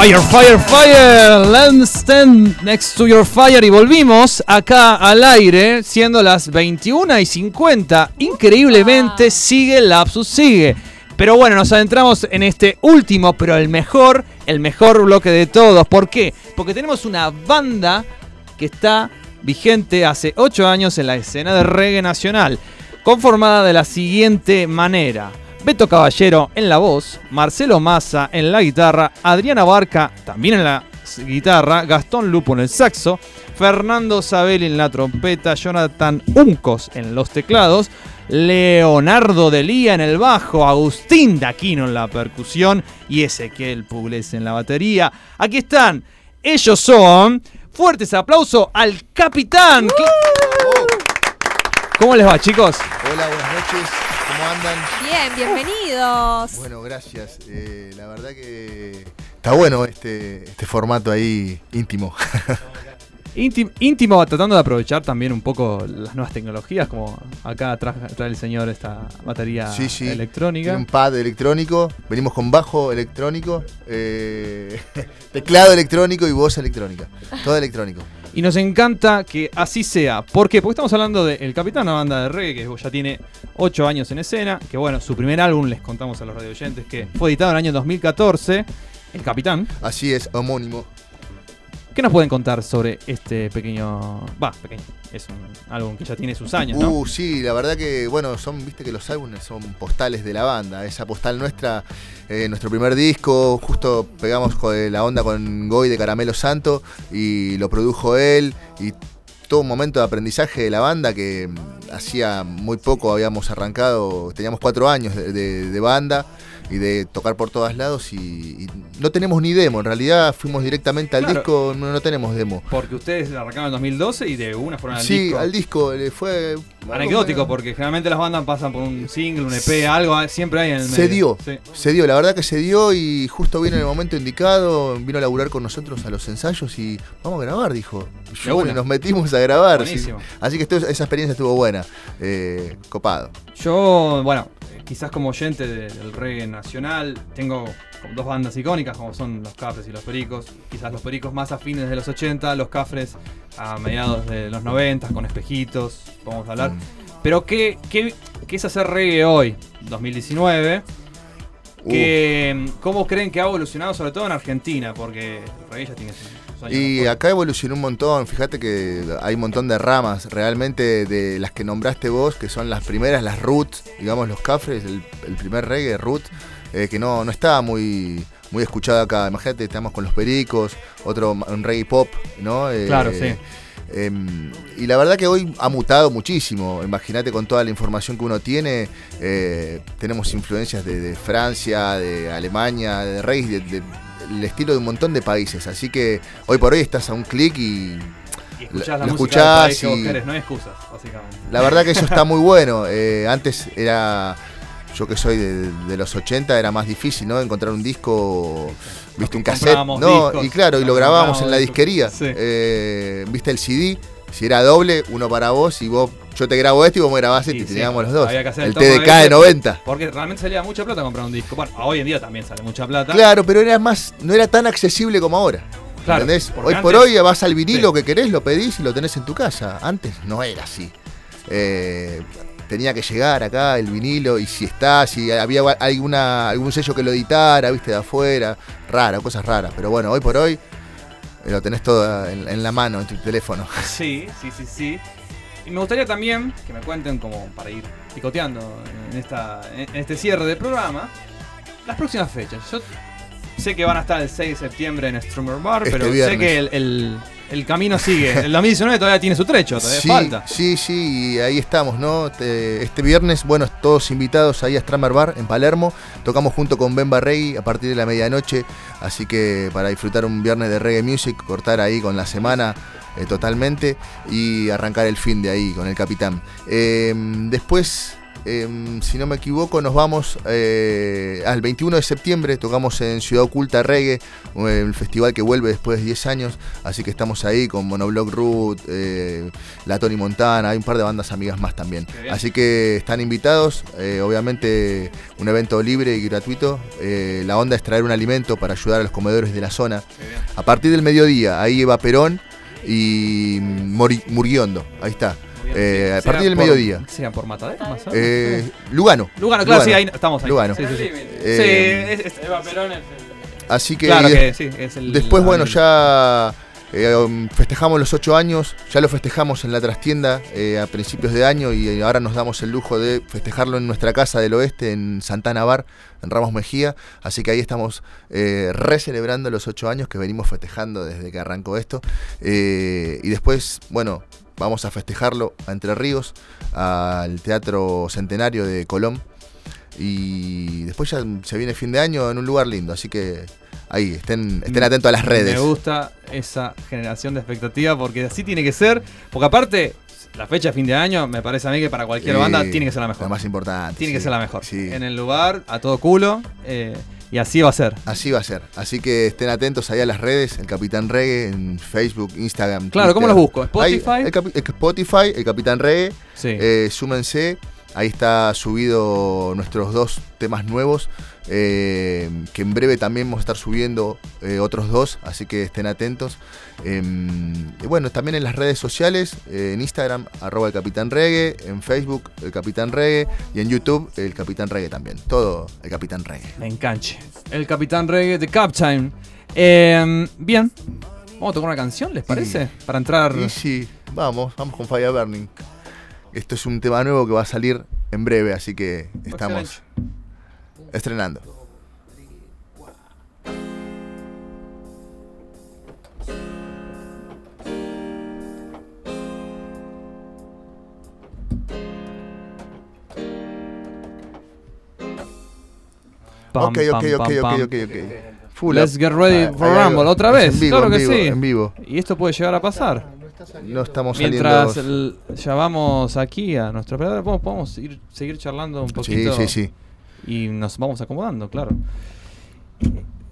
Fire, fire, fire. Let's stand next to your fire. Y volvimos acá al aire, siendo las 21 y 50. Increíblemente sigue el lapsus, sigue. Pero bueno, nos adentramos en este último, pero el mejor, el mejor bloque de todos. ¿Por qué? Porque tenemos una banda que está vigente hace 8 años en la escena de reggae nacional, conformada de la siguiente manera. Beto Caballero en la voz, Marcelo Massa en la guitarra, Adriana Barca también en la guitarra, Gastón Lupo en el saxo, Fernando Sabelli en la trompeta, Jonathan Uncos en los teclados, Leonardo Delía en el bajo, Agustín Daquino en la percusión y Ezequiel Pugliese en la batería. Aquí están, ellos son. Fuertes aplausos al capitán. ¿Cómo les va, chicos? Hola, buenas noches. ¿Cómo andan? Bien, bienvenidos. Bueno, gracias. Eh, la verdad que está bueno este, este formato ahí íntimo. Íntim- íntimo, tratando de aprovechar también un poco las nuevas tecnologías, como acá trae, trae el señor esta batería Sí, sí. electrónica. Tiene un pad electrónico. Venimos con bajo electrónico, eh, teclado electrónico y voz electrónica. Todo electrónico. Y nos encanta que así sea. ¿Por qué? Porque estamos hablando de El Capitán, una banda de reggae que ya tiene 8 años en escena. Que bueno, su primer álbum, les contamos a los radioyentes, que fue editado en el año 2014. El Capitán. Así es, homónimo. ¿Qué nos pueden contar sobre este pequeño. Va, pequeño. Es un álbum que ya tiene sus años, ¿no? Uh, sí, la verdad que, bueno, son, viste que los álbumes son postales de la banda. Esa postal nuestra, eh, nuestro primer disco, justo pegamos eh, la onda con Goy de Caramelo Santo y lo produjo él. Y todo un momento de aprendizaje de la banda que mm, hacía muy poco habíamos arrancado, teníamos cuatro años de banda y de tocar por todos lados y, y no tenemos ni demo, en realidad fuimos directamente al Claro. disco, no, no tenemos demo. Porque ustedes arrancaron en 2012 y de una fueron al sí, disco. al disco le fue Anecdótico, porque generalmente las bandas pasan por un single, un EP, algo, ah, siempre hay en el medio. Se dio, Sí. se dio, la verdad que se dio y justo vino en el momento indicado, vino a laburar con nosotros a los ensayos y vamos a grabar, dijo. Yo, bueno, nos metimos a grabar. sí. Buenísimo. Así que esto- esa experiencia estuvo buena, eh, copado. Yo, bueno, eh, quizás como oyente de- del reggae nacional, tengo dos bandas icónicas como son los Cafres y los Pericos. Quizás los Pericos más a fines de los 80, los Cafres a mediados de los 90, con espejitos, podemos hablar. Mm. Pero ¿qué, qué, qué es hacer reggae hoy, 2019? Que, ¿Cómo creen que ha evolucionado, sobre todo en Argentina? Porque el reggae ya tiene. Y acá evolucionó un montón, fíjate que hay un montón de ramas, realmente de las que nombraste vos, que son las primeras, las roots, digamos los cafres, el, el primer reggae root, eh, que no, no estaba muy, muy escuchado acá. Imagínate, estamos con los pericos, otro un reggae pop, ¿no? Eh, Claro, sí. em, y la verdad que hoy ha mutado muchísimo. Imagínate con toda la información que uno tiene. eh, tenemos influencias de, de Francia, de Alemania, de de- de- el estilo de un montón de países. Así que hoy por hoy estás a un clic y, Y escuchás la música escuchás que y- querés, no hay excusas, básicamente. la verdad que eso está muy bueno. Eh, antes era. Yo que soy de, de los 80 era más difícil, ¿no? Encontrar un disco, viste un cassette, ¿no? discos, y claro, y lo grabábamos en la disquería. sí. Eh, viste el CD, si era doble, uno para vos y vos, yo te grabo este y vos me grabás este, y Sí, teníamos los dos. había que hacer El TDK de- de 90. Porque realmente salía mucha plata comprar un disco. Bueno, hoy en día también sale mucha plata. Claro, pero era más, no era tan accesible como ahora. Claro, ¿Entendés? Hoy por hoy vas al vinilo que querés, lo pedís y lo tenés en tu casa. Antes no era así. Eh, tenía que llegar acá el vinilo y si está, si había alguna, algún sello que lo editara, viste, de afuera. Rara, cosas raras. Pero bueno, hoy por hoy lo tenés todo en, en la mano, en tu teléfono. Sí, sí, sí, sí. Y me gustaría también que me cuenten, como para ir picoteando en, esta, en este cierre del programa, las próximas fechas. Yo sé que van a estar el 6 de septiembre en Strummer Bar, Este pero sé que el, el- el camino sigue. El 2019 todavía tiene su trecho, todavía Sí, falta. sí, sí, y ahí estamos, ¿no? Te- Este viernes, bueno, todos invitados ahí a Strammer Bar en Palermo. Tocamos junto con Ben Barrey a partir de la medianoche, así que para disfrutar un viernes de reggae music, cortar ahí con la semana eh, totalmente y arrancar el fin de ahí con el capitán. Eh, después, eh, si no me equivoco, nos vamos eh, al 21 de septiembre, tocamos en Ciudad Oculta Reggae, el festival que vuelve después de 10 años, así que estamos ahí con Monoblock Root, eh, la Tony Montana, hay un par de bandas amigas más también. Así que están invitados, eh, obviamente un evento libre y gratuito. Eh, la onda es traer un alimento para ayudar a los comedores de la zona. A partir del mediodía, ahí va Perón y Mori- Murguiondo, ahí está. Eh, a ¿Será partir del por- mediodía. ¿Sería por Matadero? más o menos? Eh, Lugano. Lugano, claro, sí, ahí estamos ahí. Lugano. Sí, sí, sí. Eh, Sí, es- es- Eva Perón es el- Así que, Claro que sí, es el- después, bueno, ya eh, um, festejamos los ocho años, ya lo festejamos en la trastienda eh, a principios de año y ahora nos damos el lujo de festejarlo en nuestra casa del oeste, en Santana Bar, en Ramos Mejía. Así que ahí estamos eh, recelebrando los ocho años que venimos festejando desde que arrancó esto. Eh, y después, bueno, vamos a festejarlo a Entre Ríos, al Teatro Centenario de Colón. Y después ya se viene fin de año en un lugar lindo, así que ahí, estén, estén atentos a las redes. Me gusta esa generación de expectativa porque así tiene que ser. Porque aparte, la fecha de fin de año me parece a mí que para cualquier banda tiene que ser la mejor. La más importante. Tiene sí, que ser la mejor. sí. En el lugar, a todo culo. eh, Y así va a ser. Así va a ser. Así que estén atentos ahí a las redes, el Capitán Reggae, en Facebook, Instagram. Claro, ¿cómo los busco? Ahí, ¿Spotify? el Spotify, el Capitán Reggae. Sí. Eh, súmense. Ahí está subido nuestros dos temas nuevos. eh, que en breve también vamos a estar subiendo eh, otros dos. Así que estén atentos. Em, y bueno, también en las redes sociales. eh, en Instagram, arroba el Capitán Reggae. En Facebook, el Capitán Reggae. Y en YouTube, el Capitán Reggae también. Todo el Capitán Reggae. Me enganche. El Capitán Reggae de Captain. Eh, bien. Vamos a tocar una canción, ¿les parece? Para entrar. Y sí, vamos, vamos con Fire Burning. Esto es un tema nuevo que va a salir en breve, así que estamos estrenando. Pam, ok, ok, pam, ok, pam, ok, ok, ok. Full Let's up. get ready for Rumble. Otra vez. en vivo, claro en que vivo, sí. En vivo. Y esto puede llegar a pasar. No estamos Mientras saliendo. el- llamamos aquí a nuestro operador, podemos, podemos ir, seguir charlando un poquito. sí, sí. Y nos vamos acomodando, claro.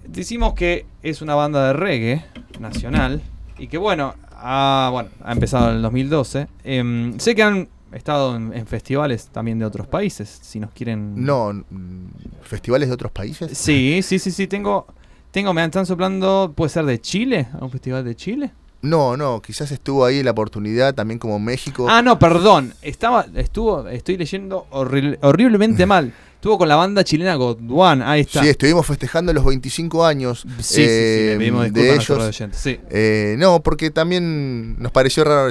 Decimos que es una banda de reggae nacional y que, bueno, ha, bueno, ha empezado en el 2012. Em, sé que han estado en, en festivales también de otros países, si nos quieren... No, festivales de otros países. Sí, sí, sí, sí, tengo... Tengo, me están soplando, puede ser de Chile, a un festival de Chile. No, no, quizás estuvo ahí la oportunidad también como México. Ah, no, perdón. Estaba, estuvo, estoy leyendo horri- horriblemente mal. Estuvo con la banda chilena Godwan. Ahí está. Sí, estuvimos festejando los 25 años Sí, sí, sí, eh, le disculpas de ellos. sí. Eh, no, porque también nos pareció raro.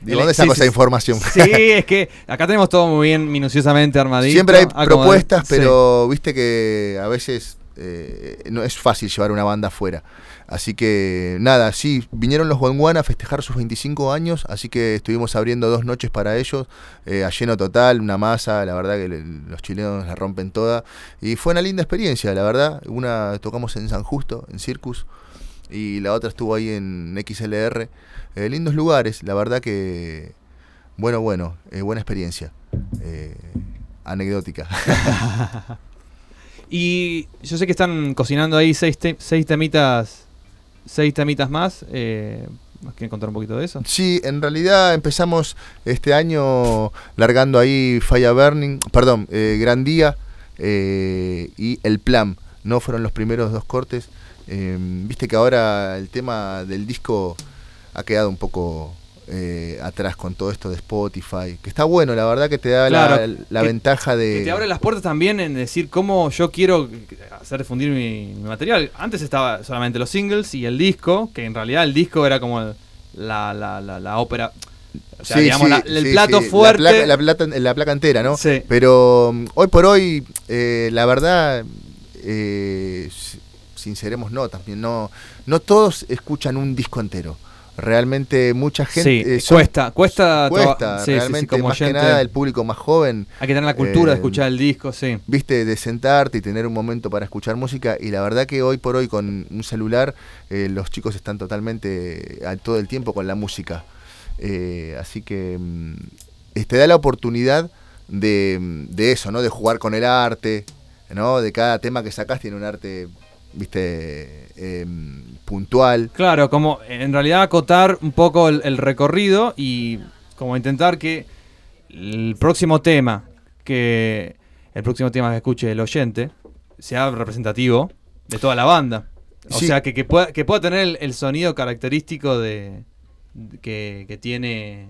¿De El- dónde sí, sacó sí, esa sí. información? Sí, es que acá tenemos todo muy bien minuciosamente armadito. Siempre hay acomodado. propuestas, Sí. pero viste que a veces eh, no es fácil llevar una banda afuera. Así que nada, sí, vinieron los Guanguan a festejar sus 25 años, así que estuvimos abriendo dos noches para ellos, eh, a lleno total, una masa, la verdad que los chilenos la rompen toda. Y fue una linda experiencia, la verdad. Una tocamos en San Justo, en Circus, y la otra estuvo ahí en XLR. Eh, lindos lugares, la verdad que, bueno, bueno, eh, buena experiencia. Anecdótica. Y yo sé que están cocinando ahí seis, seis temitas. Seis temitas más. Eh, ¿Nos quieren contar un poquito de eso? Sí, en realidad empezamos este año largando ahí Fire Burning, perdón, eh, Gran Día eh, y El Plan. No fueron los primeros dos cortes. Eh, Viste que ahora el tema del disco ha quedado un poco eh, atrás con todo esto de Spotify. Que está bueno, la verdad que te da la- Claro, la, que- ventaja de... Que te abre las puertas también en decir cómo yo quiero hacer difundir mi, mi material. Antes estaba solamente los singles y el disco, que en realidad el disco era como el- la, la, la, la ópera. O sea, Sí, digamos, sí, el sí, plato fuerte. placa- plata, la placa entera, ¿no? Sí. Pero mm, hoy por hoy, eh, la verdad, eh, sinceremos no, también no, no todos escuchan un disco entero. Realmente mucha gente... Sí, eh, son- cuesta, cuesta. Cuesta, sí, realmente, como más que nada el público más joven. Hay que tener la cultura de eh, escuchar el disco, sí. Viste, de sentarte y tener un momento para escuchar música. Y la verdad que hoy por hoy con un celular eh, los chicos están totalmente a todo el tiempo con la música. Así que mm, te da la oportunidad de, mm, de eso, ¿no? De jugar con el arte, ¿no? De cada tema que sacás tiene un arte, viste, em, puntual. Claro, como en realidad acotar un poco el, el recorrido y como intentar que el próximo tema que el próximo tema que escuche el oyente sea representativo de toda la banda. O Sí. sea, que, que pueda, que pueda tener el, el sonido característico de, de- que, que tiene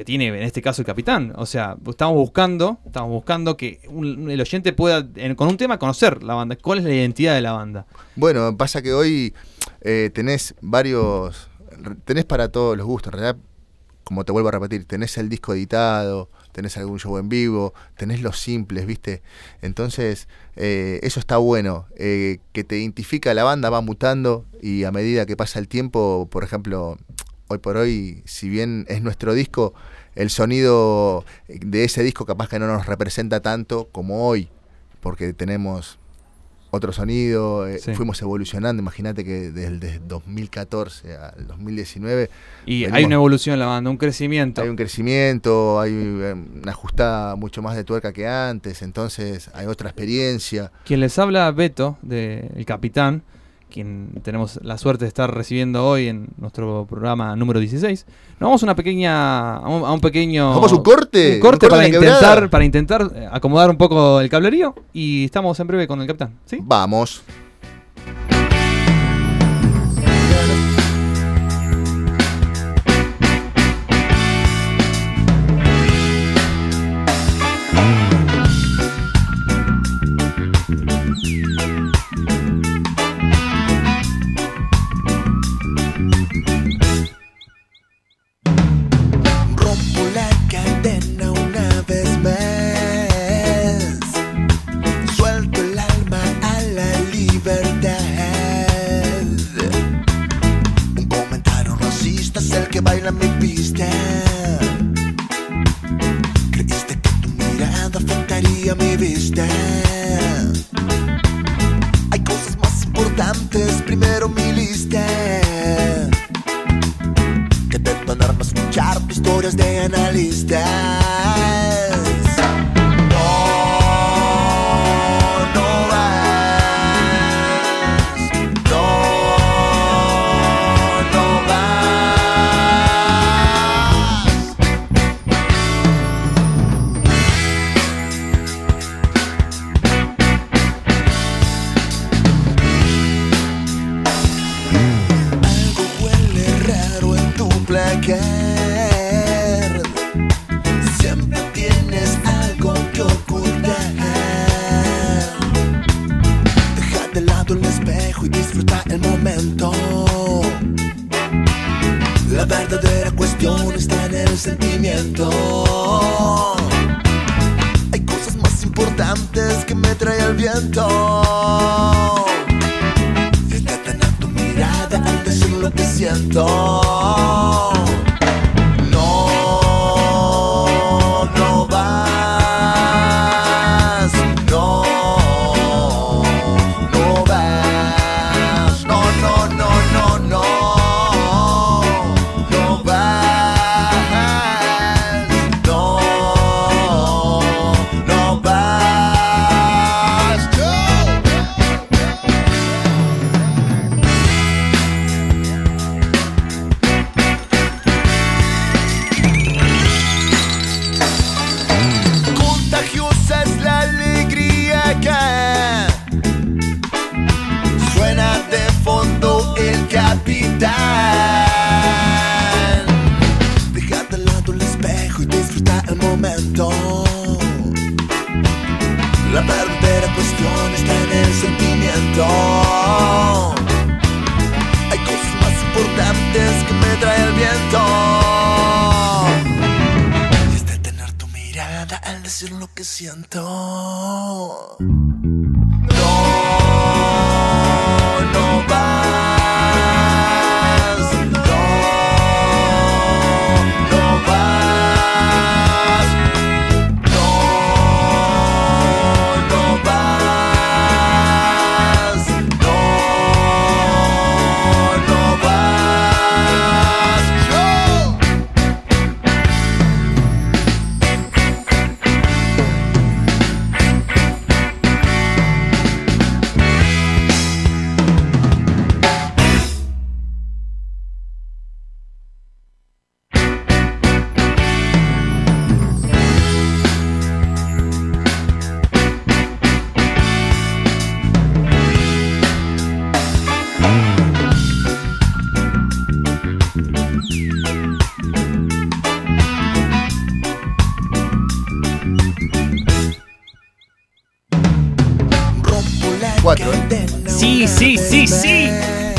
que tiene en este caso el capitán. O sea, estamos buscando, estamos buscando que el oyente pueda con un tema conocer la banda, cuál es la identidad de la banda. Bueno, pasa que hoy eh, tenés varios. Tenés para todos los gustos. En realidad, como te vuelvo a repetir, tenés el disco editado, tenés algún show en vivo, tenés los simples, ¿viste? Entonces, eh, eso está bueno. eh, que te identifica la banda, va mutando y a medida que pasa el tiempo, por ejemplo, hoy por hoy, si bien es nuestro disco, el sonido de ese disco capaz que no nos representa tanto como hoy, porque tenemos otro sonido, eh, fuimos evolucionando, imagínate que desde el desde 2014 al 2019 Y venimos- hay una evolución en la banda, un crecimiento. hay un crecimiento, hay eh, una ajustada mucho más de tuerca que antes, entonces hay otra experiencia. Quien les habla, Beto, de El Capitán, quien tenemos la suerte de estar recibiendo hoy en nuestro programa número 16. Nos vamos a una pequeña, a un, a un pequeño... ¿Vamos a un corte? Un corte ¿Un corte para intentar, para intentar eh, acomodar un poco el cablerío y estamos en breve con El Capitán. ¿sí? Vamos.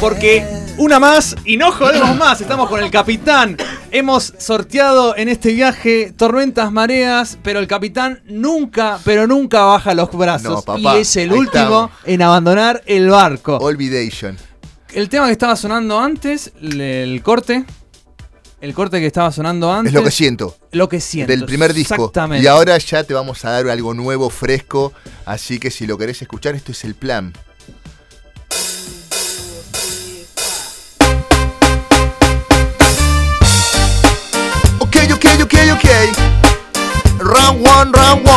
Porque una más y no jodemos más. Estamos con el capitán. Hemos sorteado en este viaje tormentas, mareas, pero el capitán nunca, pero nunca baja los brazos. No, papá, y es el último estamos. en abandonar el barco. Olvidation. El tema que estaba sonando antes, el corte, El corte que estaba sonando antes. Es lo que siento. Lo que siento. Del primer disco. Exactamente. Y ahora ya te vamos a dar algo nuevo, fresco. Así que si lo querés escuchar, esto es el plan.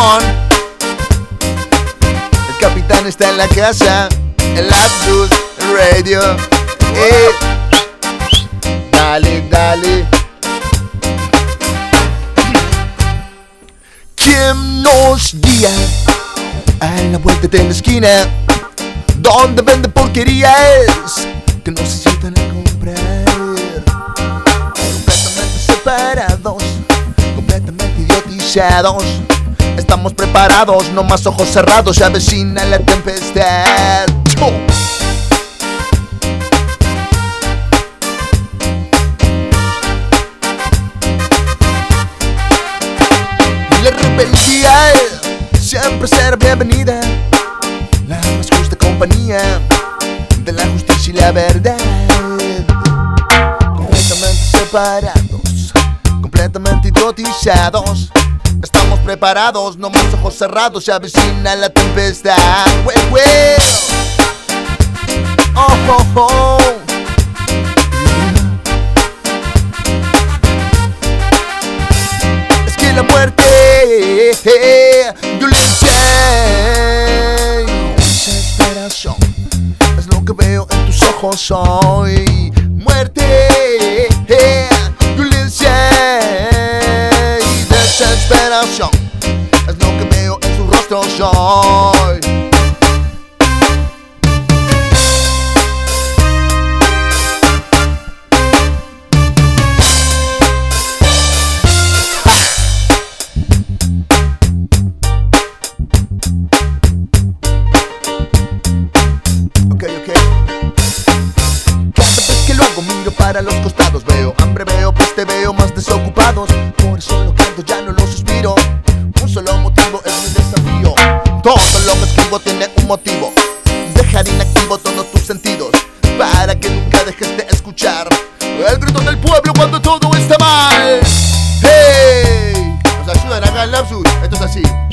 El capitán está en la casa. El Abdul Radio. Eh. Dale, dale. ¿Quién nos guía a la vuelta de la esquina? Donde vende porquerías que no se sientan a comprar. Completamente separados, completamente idiotizados. Estamos preparados, no más ojos cerrados, se avecina la tempestad. La rebeldía siempre será bienvenida. La más justa compañía de la justicia y la verdad. Completamente separados, completamente idiotizados. Preparados, no más ojos cerrados, se avecina la tempestad. Well, well. Oh, oh, oh. Es que la muerte violencia y desesperación es lo que veo en tus ojos hoy. Muerte, sus escribo tiene un motivo. Dejar inactivo todos tus sentidos Para que nunca dejes de escuchar El grito del pueblo cuando todo está mal. ¡Hey! Nos ayudan acá en Lapsus Esto es así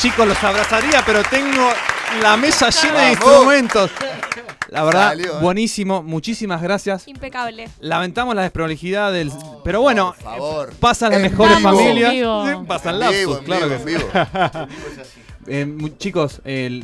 chicos! Los abrazaría, pero tengo la mesa llena de instrumentos. La verdad, Salió, eh. buenísimo. Muchísimas gracias. Impecable. Lamentamos la desprolijidad del. Pero bueno, Por favor. pasan las En mejores vivo. familias. En vivo. Sí, pasan En lapsos, en claro vivo, que en sí. vivo. Eh, chicos,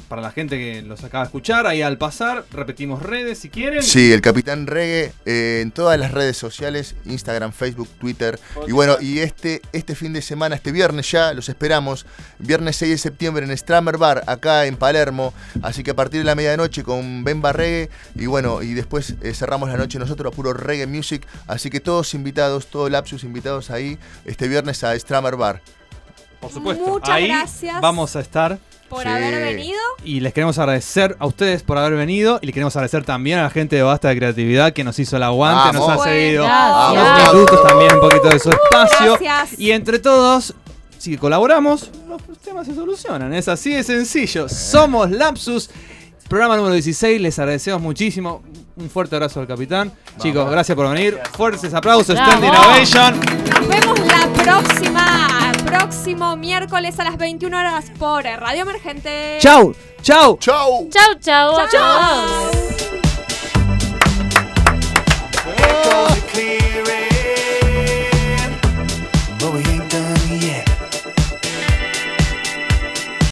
para la gente que los acaba de escuchar, ahí al pasar, repetimos redes si quieren. Sí, el Capitán Reggae eh, en todas las redes sociales, Instagram, Facebook, Twitter. Y bueno, y este, este fin de semana, este viernes ya, los esperamos. Viernes 6 de septiembre en Stramer Bar, acá en Palermo. Así que a partir de la medianoche con Bemba Reggae. Y bueno, y después eh, cerramos la noche nosotros a puro Reggae Music. Así que todos invitados, todo Lapsus invitados ahí este viernes a Stramer Bar. Por supuesto. Muchas ahí gracias. vamos a estar. Por Sí. haber venido. Y les queremos agradecer a ustedes por haber venido. Y les queremos agradecer también a la gente de Basta de Creatividad que nos hizo el aguante, nos ha seguido. Gracias. Los también un poquito de su espacio. Gracias. Y entre todos, si colaboramos, los temas se solucionan. Es así de sencillo. Somos Lapsus. Programa número 16, les agradecemos muchísimo. Un fuerte abrazo al capitán. Chicos, gracias por venir. Fuertes aplausos, Bravo. Standing Ovation. Nos vemos la próxima, próximo miércoles a las 21 horas por Radio Emergente. Chau, chau. Chau. Chau, chau. Chau. chau. chau.